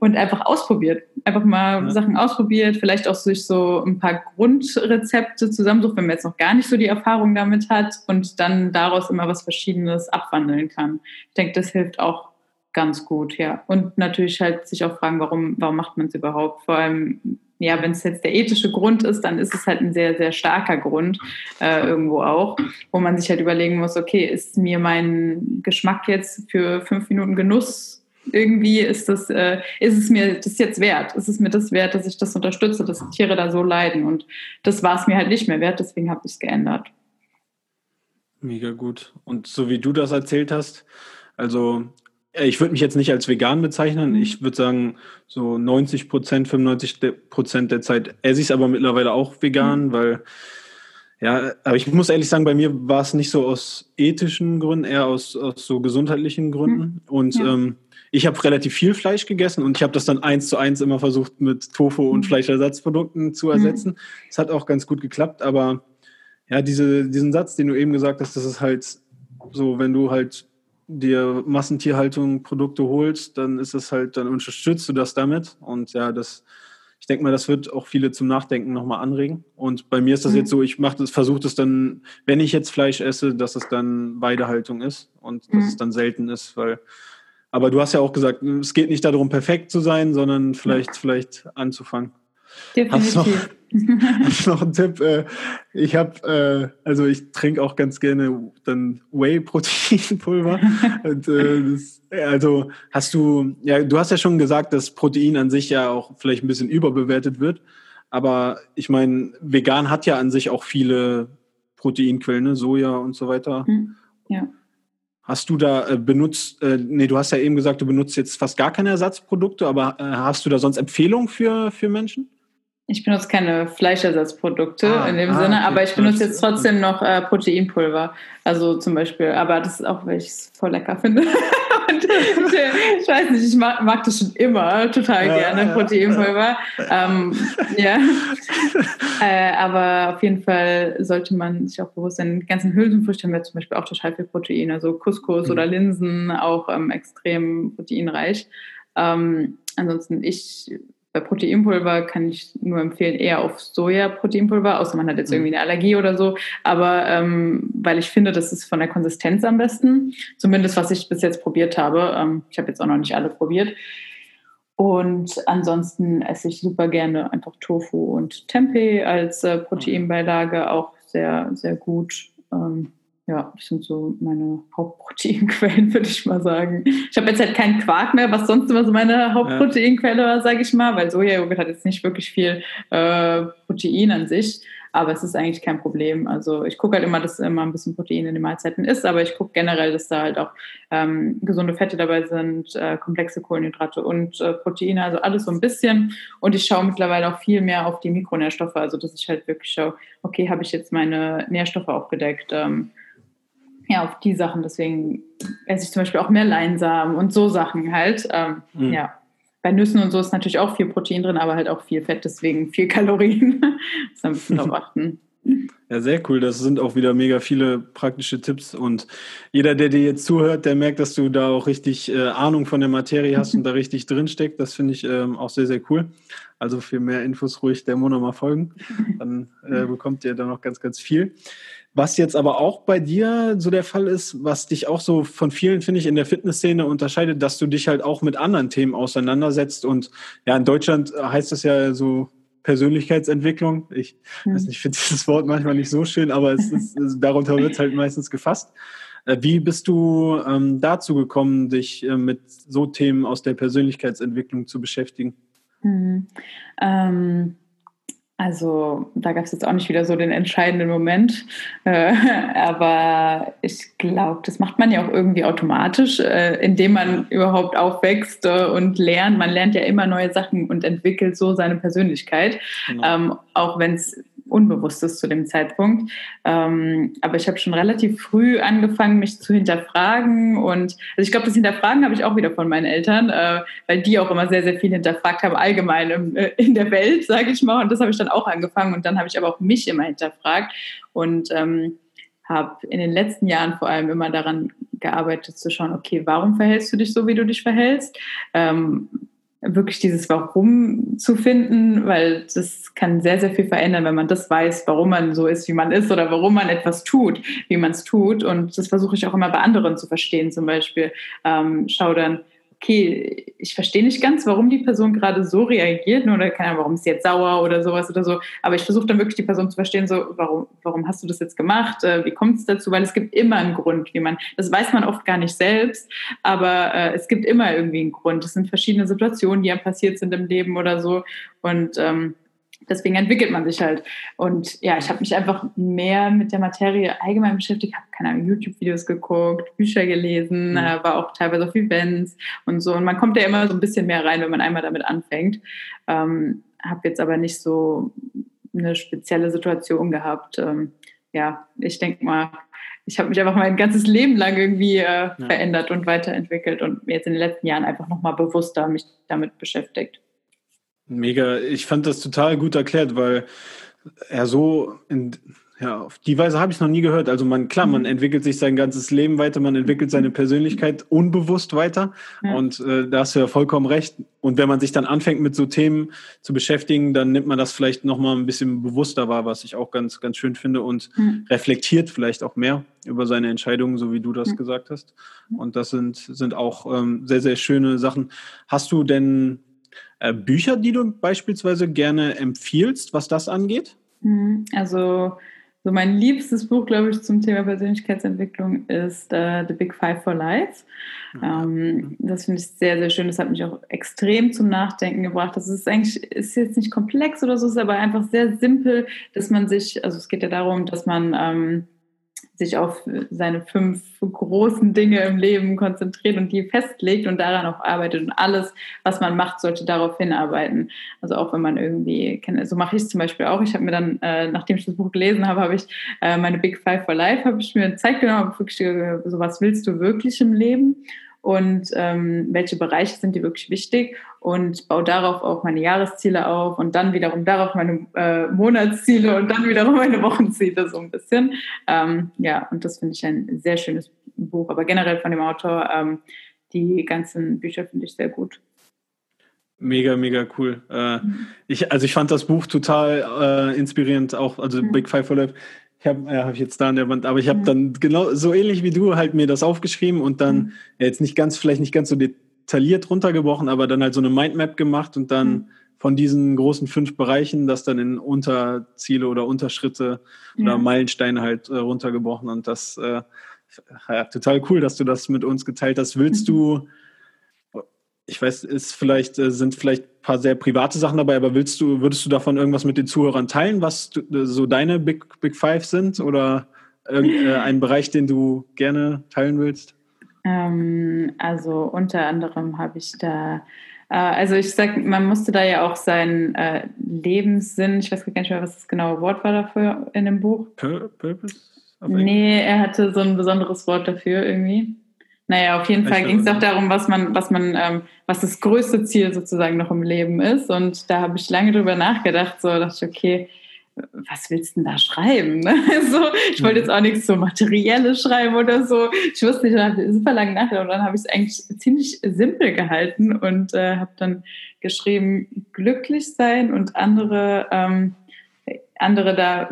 und einfach ausprobiert. Einfach mal ja. Sachen ausprobiert, vielleicht auch sich so ein paar Grundrezepte zusammensucht, wenn man jetzt noch gar nicht so die Erfahrung damit hat und dann daraus immer was Verschiedenes abwandeln kann. Ich denke, das hilft auch ganz gut, ja. Und natürlich halt sich auch fragen, warum, warum macht man es überhaupt? Vor allem, ja, wenn es jetzt der ethische Grund ist, dann ist es halt ein sehr, sehr starker Grund äh, irgendwo auch, wo man sich halt überlegen muss, okay, ist mir mein Geschmack jetzt für fünf Minuten Genuss irgendwie ist das, äh, ist es mir das jetzt wert? Ist es mir das wert, dass ich das unterstütze, dass Tiere da so leiden? Und das war es mir halt nicht mehr wert, deswegen habe ich es geändert. Mega gut. Und so wie du das erzählt hast, also ich würde mich jetzt nicht als vegan bezeichnen. Mhm. Ich würde sagen, so 90 Prozent, 95 Prozent der Zeit esse ich es aber mittlerweile auch vegan, mhm. weil, ja, aber ich muss ehrlich sagen, bei mir war es nicht so aus ethischen Gründen, eher aus, aus so gesundheitlichen Gründen. Mhm. Und ja. ähm, ich habe relativ viel Fleisch gegessen und ich habe das dann eins zu eins immer versucht, mit Tofu und mhm. Fleischersatzprodukten zu ersetzen. Es hat auch ganz gut geklappt, aber ja, diese, diesen Satz, den du eben gesagt hast, das ist halt so, wenn du halt dir Massentierhaltung Produkte holst, dann ist es halt, dann unterstützt du das damit. Und ja, das, ich denke mal, das wird auch viele zum Nachdenken nochmal anregen. Und bei mir ist das mhm. jetzt so, ich mache das, versuche das dann, wenn ich jetzt Fleisch esse, dass es dann Weidehaltung ist und dass mhm. es dann selten ist, weil aber du hast ja auch gesagt, es geht nicht darum, perfekt zu sein, sondern vielleicht, ja. vielleicht anzufangen. Definitiv. [laughs] Hast du noch einen Tipp? Äh, ich habe, äh, also ich trinke auch ganz gerne dann Whey-Proteinpulver. [laughs] äh, also hast du, ja, du hast ja schon gesagt, dass Protein an sich ja auch vielleicht ein bisschen überbewertet wird. Aber ich meine, vegan hat ja an sich auch viele Proteinquellen, ne? Soja und so weiter. Hm, ja. Hast du da äh, benutzt, äh, nee, du hast ja eben gesagt, du benutzt jetzt fast gar keine Ersatzprodukte, aber äh, hast du da sonst Empfehlungen für, für Menschen? Ich benutze keine Fleischersatzprodukte ah, in dem ah, Sinne, okay. aber ich benutze jetzt trotzdem noch äh, Proteinpulver. Also zum Beispiel, aber das ist auch, weil ich es voll lecker finde. [laughs] Und ich, weiß nicht, ich mag, mag, das schon immer total ja, gerne, Proteinpulver. Ähm, ja. [laughs] Äh, aber auf jeden Fall sollte man sich auch bewusst sein, die ganzen Hülsenfrüchte haben ja zum Beispiel auch total viel Protein. Also Couscous mhm. oder Linsen auch ähm, extrem proteinreich. Ähm, ansonsten, ich bei Proteinpulver kann ich nur empfehlen, eher auf Soja-Proteinpulver, außer man hat jetzt mhm. irgendwie eine Allergie oder so. Aber ähm, weil ich finde, das ist von der Konsistenz am besten. Zumindest was ich bis jetzt probiert habe. Ähm, ich habe jetzt auch noch nicht alle probiert. Und ansonsten esse ich super gerne einfach Tofu und Tempeh als äh, Proteinbeilage, auch sehr, sehr gut. Ähm, ja, das sind so meine Hauptproteinquellen, [laughs] würde ich mal sagen. Ich habe jetzt halt keinen Quark mehr, was sonst immer so meine Hauptproteinquelle war, sage ich mal, weil Sojajoghurt hat jetzt nicht wirklich viel äh, Protein an sich, aber es ist eigentlich kein Problem. Also ich gucke halt immer, dass immer ein bisschen Protein in den Mahlzeiten ist, aber ich gucke generell, dass da halt auch ähm, gesunde Fette dabei sind, äh, komplexe Kohlenhydrate und äh, Proteine, also alles so ein bisschen. Und ich schaue mittlerweile auch viel mehr auf die Mikronährstoffe, also dass ich halt wirklich schaue, okay, habe ich jetzt meine Nährstoffe aufgedeckt? Ähm, ja, auf die Sachen. Deswegen esse ich zum Beispiel auch mehr Leinsamen und so Sachen halt. Ähm, mhm. Ja. Bei Nüssen und so ist natürlich auch viel Protein drin, aber halt auch viel Fett, deswegen viel [laughs] Kalorien. Muss man ein bisschen drauf achten. Ja, sehr cool. Das sind auch wieder mega viele praktische Tipps. Und jeder, der dir jetzt zuhört, der merkt, dass du da auch richtig äh, Ahnung von der Materie hast und da richtig drinsteckt. Das finde ich ähm, auch sehr, sehr cool. Also für mehr Infos ruhig der Mono mal folgen. Dann äh, bekommt ihr da noch ganz, ganz viel. Was jetzt aber auch bei dir so der Fall ist, was dich auch so von vielen, finde ich, in der Fitnessszene unterscheidet, dass du dich halt auch mit anderen Themen auseinandersetzt. Und ja, in Deutschland heißt das ja so Persönlichkeitsentwicklung. Ich mhm. weiß nicht, ich finde dieses Wort manchmal nicht so schön, aber es ist, darunter wird es halt meistens gefasst. Äh, wie bist du ähm, dazu gekommen, dich äh, mit so Themen aus der Persönlichkeitsentwicklung zu beschäftigen? Mhm. Ähm also da gab es jetzt auch nicht wieder so den entscheidenden Moment, äh, [laughs] aber ich glaube, das macht man ja auch irgendwie automatisch, äh, indem man überhaupt aufwächst äh, und lernt. Man lernt ja immer neue Sachen und entwickelt so seine Persönlichkeit, genau. ähm, auch wenn es Unbewusstes zu dem Zeitpunkt. Ähm, aber ich habe schon relativ früh angefangen, mich zu hinterfragen. Und also ich glaube, das Hinterfragen habe ich auch wieder von meinen Eltern, äh, weil die auch immer sehr, sehr viel hinterfragt haben, allgemein im, äh, in der Welt, sage ich mal. Und das habe ich dann auch angefangen. Und dann habe ich aber auch mich immer hinterfragt. Und ähm, habe in den letzten Jahren vor allem immer daran gearbeitet zu schauen, okay, warum verhältst du dich so, wie du dich verhältst? Ähm, wirklich dieses Warum zu finden, weil das kann sehr, sehr viel verändern, wenn man das weiß, warum man so ist, wie man ist oder warum man etwas tut, wie man es tut. Und das versuche ich auch immer bei anderen zu verstehen. Zum Beispiel ähm, schau dann, okay, ich verstehe nicht ganz, warum die Person gerade so reagiert, oder keine Ahnung, warum ist sie jetzt sauer oder sowas oder so. Aber ich versuche dann wirklich die Person zu verstehen, so, warum, warum hast du das jetzt gemacht? Äh, wie kommt es dazu? Weil es gibt immer einen Grund, wie man, das weiß man oft gar nicht selbst, aber äh, es gibt immer irgendwie einen Grund. Es sind verschiedene Situationen, die ja passiert sind im Leben oder so. Und ähm, deswegen entwickelt man sich halt. Und ja, ich habe mich einfach mehr mit der Materie allgemein beschäftigt, habe keine Ahnung, YouTube-Videos geguckt, Bücher gelesen, mhm. äh, war auch teilweise auf Events und so. Und man kommt ja immer so ein bisschen mehr rein, wenn man einmal damit anfängt. Ähm, habe jetzt aber nicht so eine spezielle Situation gehabt. Ähm, ja, ich denke mal, ich habe mich einfach mein ganzes Leben lang irgendwie äh, ja. verändert und weiterentwickelt und jetzt in den letzten Jahren einfach nochmal bewusster mich damit beschäftigt. Mega, ich fand das total gut erklärt, weil er so in, ja, auf die Weise habe ich noch nie gehört. Also man, klar, man mhm. entwickelt sich sein ganzes Leben weiter, man entwickelt seine Persönlichkeit unbewusst weiter. Ja. Und äh, da hast du ja vollkommen recht. Und wenn man sich dann anfängt, mit so Themen zu beschäftigen, dann nimmt man das vielleicht nochmal ein bisschen bewusster wahr, was ich auch ganz, ganz schön finde und mhm. reflektiert vielleicht auch mehr über seine Entscheidungen, so wie du das mhm. gesagt hast. Und das sind, sind auch ähm, sehr, sehr schöne Sachen. Hast du denn Bücher, die du beispielsweise gerne empfiehlst, was das angeht? Mhm. Also so mein liebstes Buch, glaube ich, zum Thema Persönlichkeitsentwicklung ist uh, The Big Five for Life. Ähm, das finde ich sehr, sehr schön. Das hat mich auch extrem zum Nachdenken gebracht. Das ist eigentlich, ist jetzt nicht komplex oder so, ist aber einfach sehr simpel, dass man sich, also es geht ja darum, dass man ähm, sich auf seine fünf großen Dinge im Leben konzentriert und die festlegt und daran auch arbeitet. Und alles, was man macht, sollte darauf hinarbeiten. Also auch wenn man irgendwie, so mache ich es zum Beispiel auch. Ich habe mir dann, äh, nachdem ich das Buch gelesen habe, habe ich äh, meine Big Five for Life, habe ich mir Zeit genommen, habe wirklich so was willst du wirklich im Leben? Und ähm, welche Bereiche sind dir wirklich wichtig und baue darauf auch meine Jahresziele auf und dann wiederum darauf meine äh, Monatsziele und dann wiederum meine Wochenziele so ein bisschen. Ähm, ja, und das finde ich ein sehr schönes Buch, aber generell von dem Autor, ähm, die ganzen Bücher finde ich sehr gut. Mega, mega cool. Äh, mhm. ich, also ich fand das Buch total äh, inspirierend, auch, also mhm. Big Five for Life. Ich habe äh, hab ich jetzt da an der Wand, aber ich habe mhm. dann genau so ähnlich wie du halt mir das aufgeschrieben und dann mhm. ja, jetzt nicht ganz, vielleicht nicht ganz so detailliert runtergebrochen, aber dann halt so eine Mindmap gemacht und dann mhm. von diesen großen fünf Bereichen das dann in Unterziele oder Unterschritte ja. oder Meilensteine halt äh, runtergebrochen und das äh, ja, total cool, dass du das mit uns geteilt hast. Willst mhm. du ich weiß, ist vielleicht, äh, sind vielleicht ein paar sehr private Sachen dabei, aber willst du, würdest du davon irgendwas mit den Zuhörern teilen, was du, äh, so deine Big, Big Five sind oder irgendein äh, Bereich, den du gerne teilen willst? Ähm, also unter anderem habe ich da, äh, also ich sag, man musste da ja auch seinen äh, Lebenssinn, ich weiß gar nicht mehr, was das genaue Wort war dafür in dem Buch. Purpose? Nee, er hatte so ein besonderes Wort dafür irgendwie. Naja, auf jeden Fall ging es auch darum, was man, was man, ähm, was das größte Ziel sozusagen noch im Leben ist. Und da habe ich lange drüber nachgedacht, so dachte ich, okay, was willst du denn da schreiben? Ne? [laughs] So, ich wollte jetzt auch nichts so Materielles schreiben oder so. Ich wusste nicht, ich habe super lange nachgedacht und dann habe ich es eigentlich ziemlich simpel gehalten und äh, habe dann geschrieben, glücklich sein und andere, ähm, andere da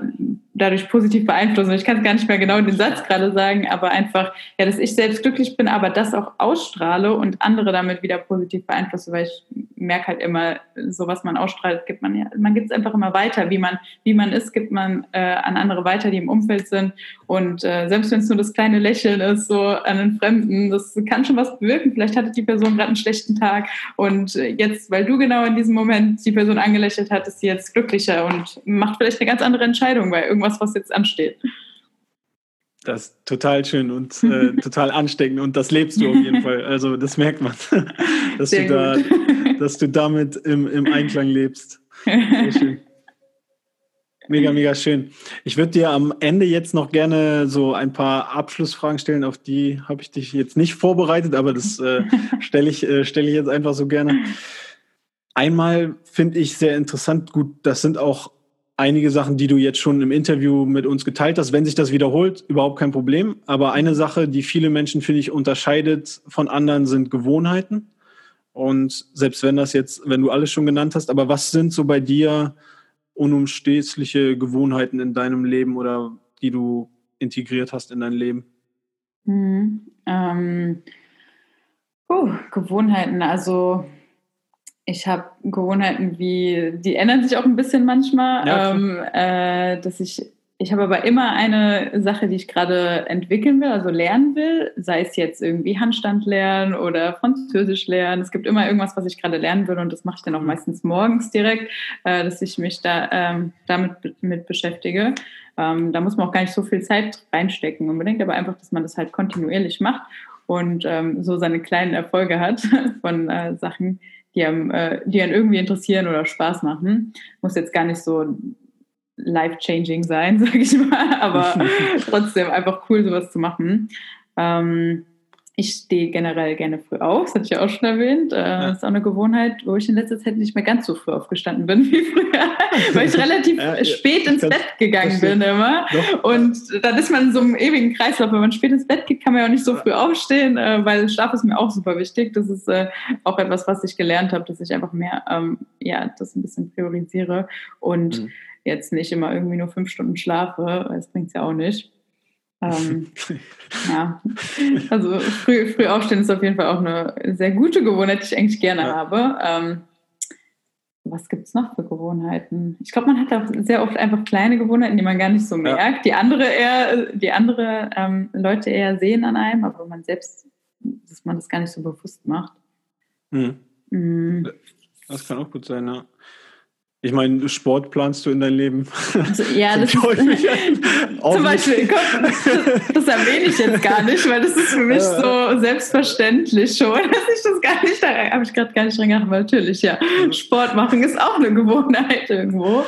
dadurch positiv beeinflussen. Ich kann es gar nicht mehr genau den Satz gerade sagen, aber einfach, ja, dass ich selbst glücklich bin, aber das auch ausstrahle und andere damit wieder positiv beeinflusse, weil ich merke halt immer, so was man ausstrahlt, gibt man ja, man gibt es einfach immer weiter, wie man, wie man ist, gibt man äh, an andere weiter, die im Umfeld sind und äh, selbst wenn es nur das kleine Lächeln ist, so an einen Fremden, das kann schon was bewirken. Vielleicht hatte die Person gerade einen schlechten Tag und äh, jetzt, weil du genau in diesem Moment die Person angelächelt hat, ist sie jetzt glücklicher und macht vielleicht eine ganz andere Entscheidung, weil irgendwas was jetzt ansteht. Das ist total schön und äh, [laughs] total ansteckend und das lebst du auf jeden Fall. Also das merkt man, [laughs] dass, du, da, [laughs] dass du damit im, im Einklang lebst. Sehr schön. Mega, mega schön. Ich würde dir am Ende jetzt noch gerne so ein paar Abschlussfragen stellen, auf die habe ich dich jetzt nicht vorbereitet, aber das äh, stelle ich, äh, stell ich jetzt einfach so gerne. Einmal finde ich sehr interessant, gut, das sind auch einige Sachen, die du jetzt schon im Interview mit uns geteilt hast. Wenn sich das wiederholt, überhaupt kein Problem. Aber eine Sache, die viele Menschen, finde ich, unterscheidet von anderen, sind Gewohnheiten. Und selbst wenn das jetzt, wenn du alles schon genannt hast, aber was sind so bei dir unumstößliche Gewohnheiten in deinem Leben oder die du integriert hast in dein Leben? Hm, ähm, oh, Gewohnheiten, also ich habe Gewohnheiten wie, die ändern sich auch ein bisschen manchmal, ja, ähm, äh, dass ich, ich habe aber immer eine Sache, die ich gerade entwickeln will, also lernen will, sei es jetzt irgendwie Handstand lernen oder Französisch lernen. Es gibt immer irgendwas, was ich gerade lernen will und das mache ich dann auch mhm. meistens morgens direkt, äh, dass ich mich da ähm, damit mit beschäftige. Ähm, da muss man auch gar nicht so viel Zeit reinstecken unbedingt, aber einfach, dass man das halt kontinuierlich macht und ähm, so seine kleinen Erfolge hat [laughs] von äh, Sachen, die einem, äh, die einen irgendwie interessieren oder Spaß machen. Muss jetzt gar nicht so life-changing sein, [laughs] sage ich mal, aber [laughs] trotzdem einfach cool, sowas zu machen. Ähm, ich stehe generell gerne früh auf, das hatte ich ja auch schon erwähnt. Äh, ja. Das ist auch eine Gewohnheit, wo ich in letzter Zeit nicht mehr ganz so früh aufgestanden bin [laughs] wie früher, weil ich [laughs] relativ ja, spät ins Bett gegangen bin immer. Doch. Und dann ist man in so einem ewigen Kreislauf. Wenn man spät ins Bett geht, kann man ja auch nicht so früh aufstehen, äh, weil Schlaf ist mir auch super wichtig. Das ist äh, auch etwas, was ich gelernt habe, dass ich einfach mehr, ähm, ja, das ein bisschen priorisiere und mhm. jetzt nicht immer irgendwie nur fünf Stunden schlafe, weil das bringt es ja auch nicht. Ähm, [laughs] ja, also früh, früh aufstehen ist auf jeden Fall auch eine sehr gute Gewohnheit, die ich eigentlich gerne ja. habe. Ähm, was gibt es noch für Gewohnheiten? Ich glaube, man hat auch sehr oft einfach kleine Gewohnheiten, die man gar nicht so merkt, ja. die andere eher, die andere ähm, Leute eher sehen an einem, aber man selbst, dass man das gar nicht so bewusst macht. Mhm. Mhm. Das kann auch gut sein, ja. Ich meine, Sport planst du in dein Leben? Also, ja, [laughs] das ist, [laughs] zum Beispiel, das, das, erwähne ich jetzt gar nicht, weil das ist für mich so selbstverständlich schon, [laughs] dass ich das gar nicht, da habe ich gerade gar nicht dran gedacht, aber natürlich, ja, Sport machen ist auch eine Gewohnheit irgendwo.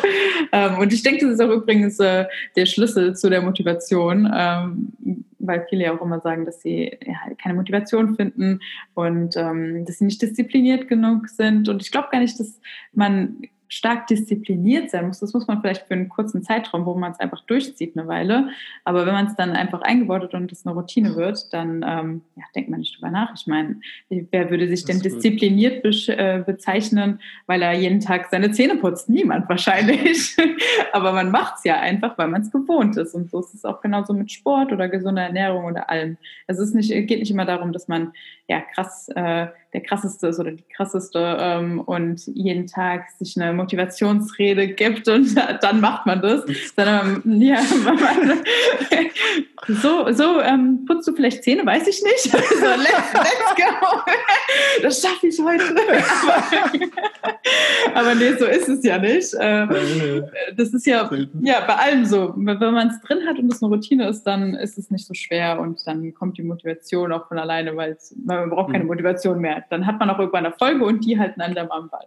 Ähm, und ich denke, das ist auch übrigens äh, der Schlüssel zu der Motivation, ähm, weil viele ja auch immer sagen, dass sie ja, keine Motivation finden und ähm, dass sie nicht diszipliniert genug sind. Und ich glaube gar nicht, dass man stark diszipliniert sein muss. Das muss man vielleicht für einen kurzen Zeitraum, wo man es einfach durchzieht eine Weile. Aber wenn man es dann einfach eingebaut hat und es eine Routine wird, dann ähm, ja, denkt man nicht drüber nach. Ich meine, wer würde sich denn diszipliniert be äh, bezeichnen, weil er jeden Tag seine Zähne putzt? Niemand wahrscheinlich. [laughs] Aber man macht es ja einfach, weil man es gewohnt ist. Und so ist es auch genauso mit Sport oder gesunder Ernährung oder allem. Es ist nicht, geht nicht immer darum, dass man ja krass äh, der krasseste ist oder die krasseste ähm, und jeden Tag sich eine Motivationsrede gibt und [laughs] dann macht man das. Sondern ja, [laughs] man, [laughs] so, so ähm, putzt du vielleicht Zähne, weiß ich nicht. So, let's, let's go. Das schaffe ich heute. Aber, aber nee, so ist es ja nicht. Ähm, das ist ja, ja bei allem so. Wenn man es drin hat und es eine Routine ist, dann ist es nicht so schwer und dann kommt die Motivation auch von alleine, weil man braucht keine hm. Motivation mehr dann hat man auch irgendwann Erfolge und die halten einem dann am Ball.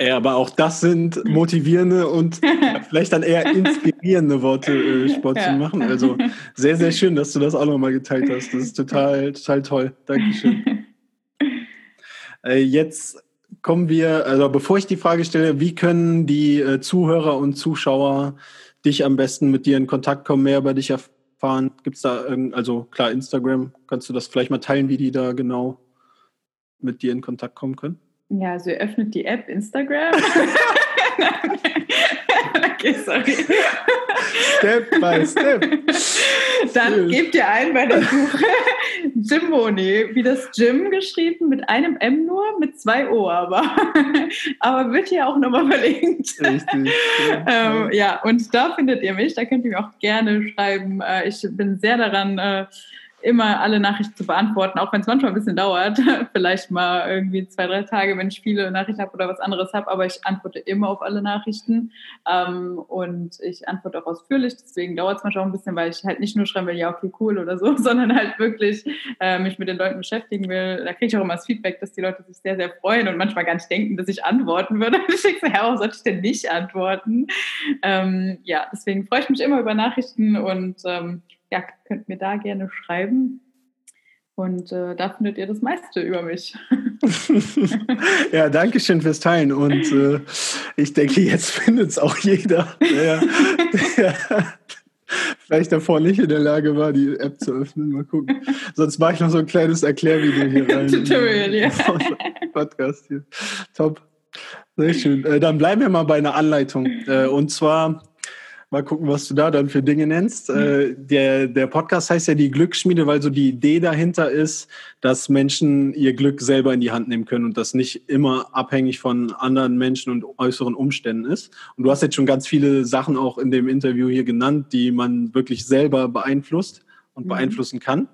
Ja, aber auch das sind motivierende und [laughs] vielleicht dann eher inspirierende Worte, äh, Sport ja. zu machen. Also sehr, sehr schön, dass du das auch nochmal geteilt hast. Das ist total, total toll. Dankeschön. [laughs] Äh, jetzt kommen wir, also bevor ich die Frage stelle, wie können die äh, Zuhörer und Zuschauer dich am besten mit dir in Kontakt kommen, mehr über dich erfahren? Gibt es da, also klar, Instagram, kannst du das vielleicht mal teilen, wie die da genau mit dir in Kontakt kommen können? Ja, also ihr öffnet die App Instagram. [laughs] okay, sorry. Step by Step. Dann gebt ihr ein bei der Suche Jimboni, wie das Gym geschrieben, mit einem M nur, mit zwei O aber. aber wird hier auch nochmal verlinkt. Richtig. ähm, ja, und da findet ihr mich, da könnt ihr mir auch gerne schreiben. Äh, ich bin sehr daran äh, immer alle Nachrichten zu beantworten, auch wenn es manchmal ein bisschen dauert. [laughs] Vielleicht mal irgendwie zwei, drei Tage, wenn ich viele Nachrichten habe oder was anderes habe, aber ich antworte immer auf alle Nachrichten ähm, und ich antworte auch ausführlich. Deswegen dauert es manchmal auch ein bisschen, weil ich halt nicht nur schreiben will, ja, okay, cool oder so, [laughs] sondern halt wirklich äh, mich mit den Leuten beschäftigen will. Da kriege ich auch immer das Feedback, dass die Leute sich sehr, sehr freuen und manchmal gar nicht denken, dass ich antworten würde. [laughs] ich denke so, ja, warum sollte ich denn nicht antworten? Ähm, ja, deswegen freue ich mich immer über Nachrichten und ähm, ja, könnt mir da gerne schreiben. Und äh, da findet ihr das meiste über mich. [laughs] ja, danke schön fürs Teilen. Und äh, ich denke, jetzt findet es auch jeder, der, der vielleicht davor nicht in der Lage war, die App zu öffnen. Mal gucken. Sonst mache ich noch so ein kleines Erklärvideo hier rein. [laughs] Tutorial, ja. [laughs] Podcast hier. Top. Sehr schön. Äh, dann bleiben wir mal bei einer Anleitung. Äh, und zwar Mal gucken, was du da dann für Dinge nennst. Mhm. Äh, der, der Podcast heißt ja die Glücksschmiede, weil so die Idee dahinter ist, dass Menschen ihr Glück selber in die Hand nehmen können und das nicht immer abhängig von anderen Menschen und äußeren Umständen ist. Und du hast jetzt schon ganz viele Sachen auch in dem Interview hier genannt, die man wirklich selber beeinflusst und mhm. beeinflussen kann.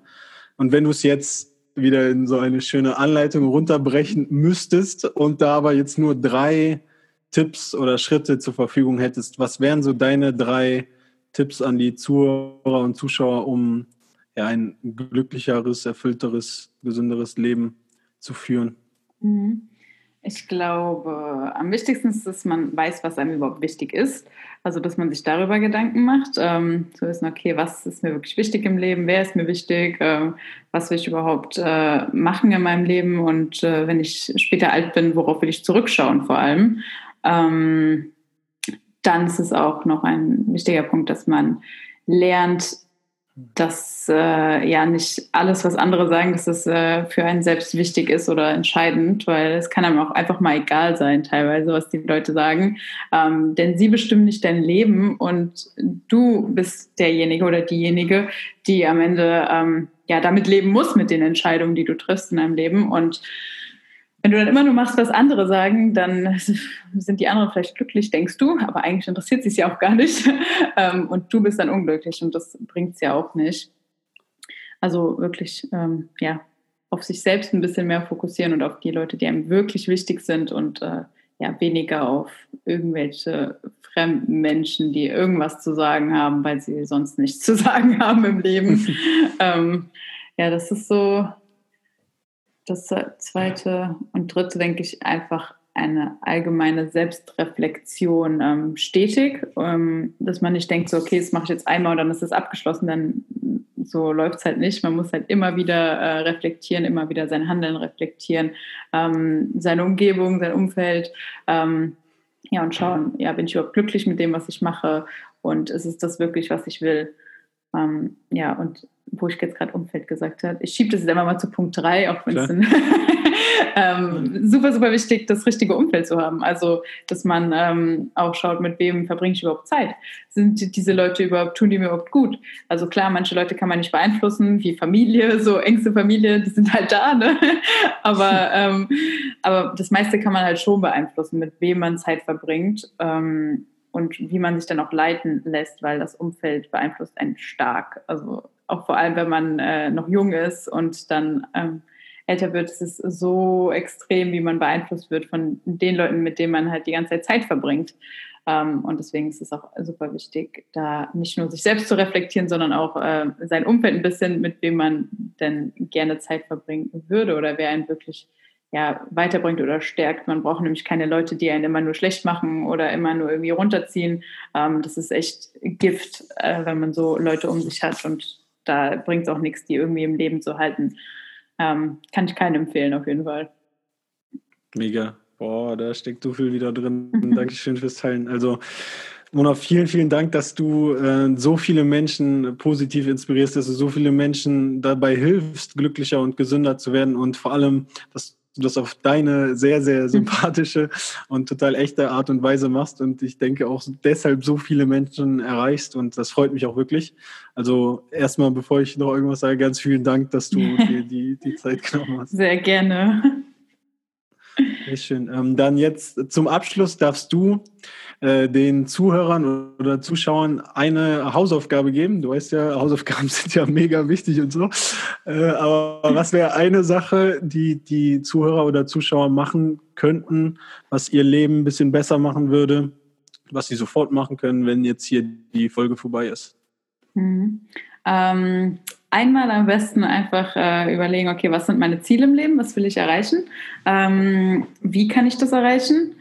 Und wenn du es jetzt wieder in so eine schöne Anleitung runterbrechen müsstest und da aber jetzt nur drei Tipps oder Schritte zur Verfügung hättest, was wären so deine drei Tipps an die Zuhörer und Zuschauer, um ja, ein glücklicheres, erfüllteres, gesünderes Leben zu führen? Mhm. Ich glaube, am wichtigsten ist, dass man weiß, was einem überhaupt wichtig ist. Also, dass man sich darüber Gedanken macht. Ähm, zu wissen, okay, was ist mir wirklich wichtig im Leben? Wer ist mir wichtig? Ähm, was will ich überhaupt äh, machen in meinem Leben? Und äh, wenn ich später alt bin, worauf will ich zurückschauen vor allem? Ähm, dann ist es auch noch ein wichtiger Punkt, dass man lernt, dass äh, ja nicht alles, was andere sagen, dass es äh, für einen selbst wichtig ist oder entscheidend, weil es kann einem auch einfach mal egal sein, teilweise, was die Leute sagen. Ähm, denn sie bestimmen nicht dein Leben und du bist derjenige oder diejenige, die am Ende ähm, ja damit leben muss mit den Entscheidungen, die du triffst in deinem Leben. Und wenn du dann immer nur machst, was andere sagen, dann [laughs] sind die anderen vielleicht glücklich, denkst du, aber eigentlich interessiert sie es ja auch gar nicht. [laughs] Ähm, und du bist dann unglücklich und das bringt es ja auch nicht. Also wirklich, ähm, ja, auf sich selbst ein bisschen mehr fokussieren und auf die Leute, die einem wirklich wichtig sind und äh, ja, weniger auf irgendwelche fremden Menschen, die irgendwas zu sagen haben, weil sie sonst nichts [laughs] zu sagen haben im Leben. ähm, ja, das ist so das zweite und dritte, denke ich, einfach eine allgemeine Selbstreflexion ähm, stetig, ähm, dass man nicht denkt, so, okay, das mache ich jetzt einmal und dann ist es abgeschlossen, dann so läuft es halt nicht. Man muss halt immer wieder äh, reflektieren, immer wieder sein Handeln reflektieren, ähm, seine Umgebung, sein Umfeld, ähm, ja, und schauen, ja, bin ich überhaupt glücklich mit dem, was ich mache und ist es das wirklich, was ich will? Ähm, ja, und wo ich jetzt gerade Umfeld gesagt habe, ich schiebe das jetzt einmal mal zu Punkt 3, auch wenn es [laughs] ähm, super, super wichtig, das richtige Umfeld zu haben. Also, dass man ähm, auch schaut, mit wem verbringe ich überhaupt Zeit. Sind diese Leute überhaupt, tun die mir überhaupt gut? Also klar, manche Leute kann man nicht beeinflussen, wie Familie, [laughs] so engste Familie, die sind halt da, ne? [laughs] aber, ähm, aber das meiste kann man halt schon beeinflussen, mit wem man Zeit verbringt. Ähm, und wie man sich dann auch leiten lässt, weil das Umfeld beeinflusst einen stark. Also auch vor allem, wenn man äh, noch jung ist und dann ähm, älter wird, ist es so extrem, wie man beeinflusst wird von den Leuten, mit denen man halt die ganze Zeit Zeit verbringt. Ähm, und deswegen ist es auch super wichtig, da nicht nur sich selbst zu reflektieren, sondern auch äh, sein Umfeld ein bisschen, mit wem man denn gerne Zeit verbringen würde oder wer einen wirklich ja, weiterbringt oder stärkt. Man braucht nämlich keine Leute, die einen immer nur schlecht machen oder immer nur irgendwie runterziehen. Ähm, das ist echt Gift, äh, wenn man so Leute um sich hat und da bringt es auch nichts, die irgendwie im Leben zu halten. Ähm, kann ich keinen empfehlen, auf jeden Fall. Mega. Boah, da steckt so viel wieder drin. Dankeschön fürs Teilen. Also, Mona, vielen, vielen Dank, dass du äh, so viele Menschen positiv inspirierst, dass du so viele Menschen dabei hilfst, glücklicher und gesünder zu werden und vor allem, dass du das auf deine sehr, sehr mhm. sympathische und total echte Art und Weise machst und ich denke auch deshalb so viele Menschen erreichst und das freut mich auch wirklich. Also erstmal, bevor ich noch irgendwas sage, ganz vielen Dank, dass du [laughs] dir die, die Zeit genommen hast. Sehr gerne. Sehr schön. Ähm, dann jetzt zum Abschluss darfst du äh, den Zuhörern oder Zuschauern eine Hausaufgabe geben. Du weißt ja, Hausaufgaben [laughs] sind ja mega wichtig und so. Äh, aber was wäre eine Sache, die die Zuhörer oder Zuschauer machen könnten, was ihr Leben ein bisschen besser machen würde, was sie sofort machen können, wenn jetzt hier die Folge vorbei ist? Mhm. Ähm, einmal am besten einfach äh, überlegen, okay, was sind meine Ziele im Leben, was will ich erreichen, ähm, wie kann ich das erreichen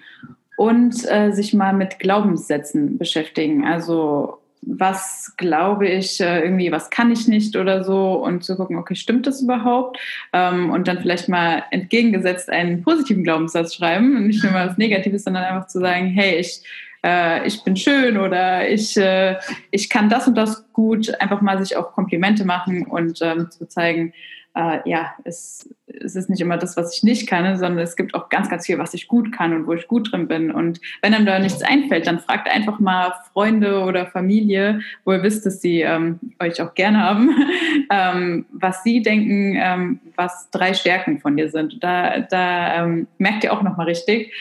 und äh, sich mal mit Glaubenssätzen beschäftigen. Also was glaube ich äh, irgendwie, was kann ich nicht oder so und zu gucken, okay, stimmt das überhaupt? Ähm, und dann vielleicht mal entgegengesetzt einen positiven Glaubenssatz schreiben und nicht nur mal was Negatives, sondern einfach zu sagen, hey, ich äh, ich bin schön oder ich, äh, ich kann das und das gut, einfach mal sich auch Komplimente machen und ähm, zu zeigen, äh, ja, es, es ist nicht immer das, was ich nicht kann, sondern es gibt auch ganz, ganz viel, was ich gut kann und wo ich gut drin bin. Und wenn einem da nichts einfällt, dann fragt einfach mal Freunde oder Familie, wo ihr wisst, dass sie ähm, euch auch gerne haben, [laughs] ähm, was sie denken, ähm, was drei Stärken von dir sind. Da, da ähm, merkt ihr auch nochmal richtig,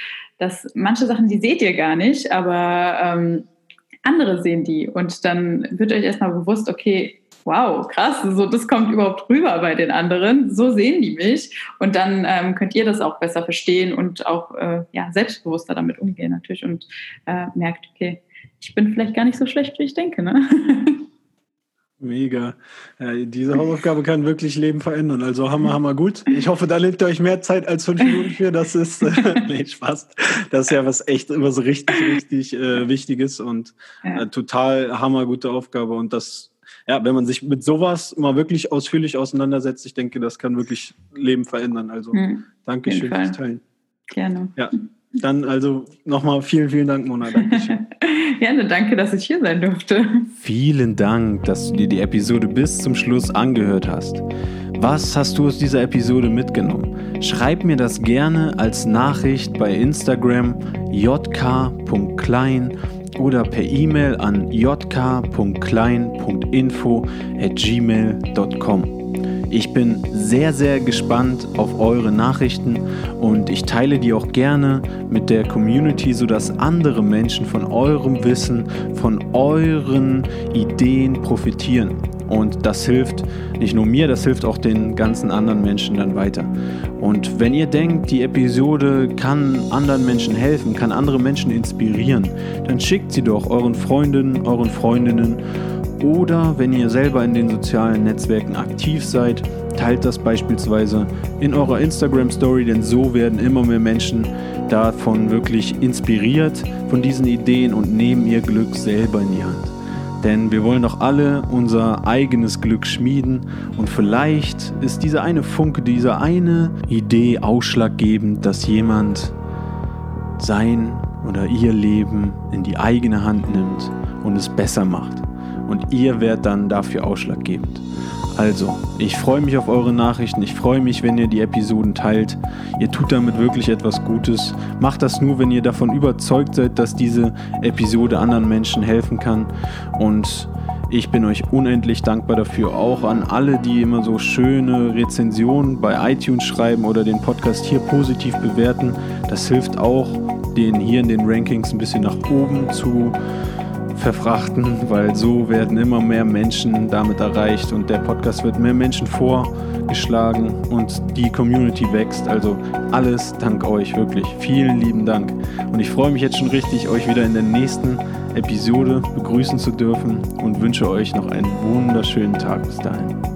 dass manche Sachen, die seht ihr gar nicht, aber ähm, andere sehen die. Und dann wird euch erstmal bewusst, okay, wow, krass, so das kommt überhaupt rüber bei den anderen, so sehen die mich und dann ähm, könnt ihr das auch besser verstehen und auch äh, ja, selbstbewusster damit umgehen natürlich und äh, merkt, okay, ich bin vielleicht gar nicht so schlecht, wie ich denke. Ne? [laughs] Mega. Ja, diese Hausaufgabe kann wirklich Leben verändern. Also hammer, hammer gut. Ich hoffe, da nehmt ihr euch mehr Zeit als fünf Minuten für. Das ist, äh, [laughs] nee, Spaß. Das ist ja was echt, was richtig, richtig äh, Wichtiges und äh, total hammer gute Aufgabe. Und das ja, wenn man sich mit sowas mal wirklich ausführlich auseinandersetzt, ich denke, das kann wirklich Leben verändern. Also hm, danke schön fürs Teilen. Gerne. Ja, dann also nochmal vielen, vielen Dank, Mona. Dankeschön. [laughs] Gerne, danke, dass ich hier sein durfte. Vielen Dank, dass du dir die Episode bis zum Schluss angehört hast. Was hast du aus dieser Episode mitgenommen? Schreib mir das gerne als Nachricht bei Instagram jk.klein oder per E-Mail an jk.klein.info at gmail.com. Ich bin sehr, sehr gespannt auf eure Nachrichten und ich teile die auch gerne mit der Community, sodass andere Menschen von eurem Wissen, von euren Ideen profitieren. Und das hilft nicht nur mir, das hilft auch den ganzen anderen Menschen dann weiter. Und wenn ihr denkt, die Episode kann anderen Menschen helfen, kann andere Menschen inspirieren, dann schickt sie doch euren Freundinnen, euren Freundinnen oder wenn ihr selber in den sozialen Netzwerken aktiv seid, teilt das beispielsweise in eurer Instagram Story, denn so werden immer mehr Menschen davon wirklich inspiriert von diesen Ideen und nehmen ihr Glück selber in die Hand. Denn wir wollen doch alle unser eigenes Glück schmieden und vielleicht ist diese eine Funke, diese eine Idee ausschlaggebend, dass jemand sein oder ihr Leben in die eigene Hand nimmt und es besser macht und ihr werdet dann dafür ausschlaggebend. Also, ich freue mich auf eure Nachrichten. Ich freue mich, wenn ihr die Episoden teilt. Ihr tut damit wirklich etwas Gutes. Macht das nur, wenn ihr davon überzeugt seid, dass diese Episode anderen Menschen helfen kann. Und ich bin euch unendlich dankbar dafür. Auch an alle, die immer so schöne Rezensionen bei iTunes schreiben oder den Podcast hier positiv bewerten. Das hilft auch, den hier in den Rankings ein bisschen nach oben zu verfrachten, weil so werden immer mehr Menschen damit erreicht und der Podcast wird mehr Menschen vorgeschlagen und die Community wächst. Also alles dank euch, wirklich. Vielen lieben Dank. Und ich freue mich jetzt schon richtig, euch wieder in der nächsten Episode begrüßen zu dürfen und wünsche euch noch einen wunderschönen Tag bis dahin.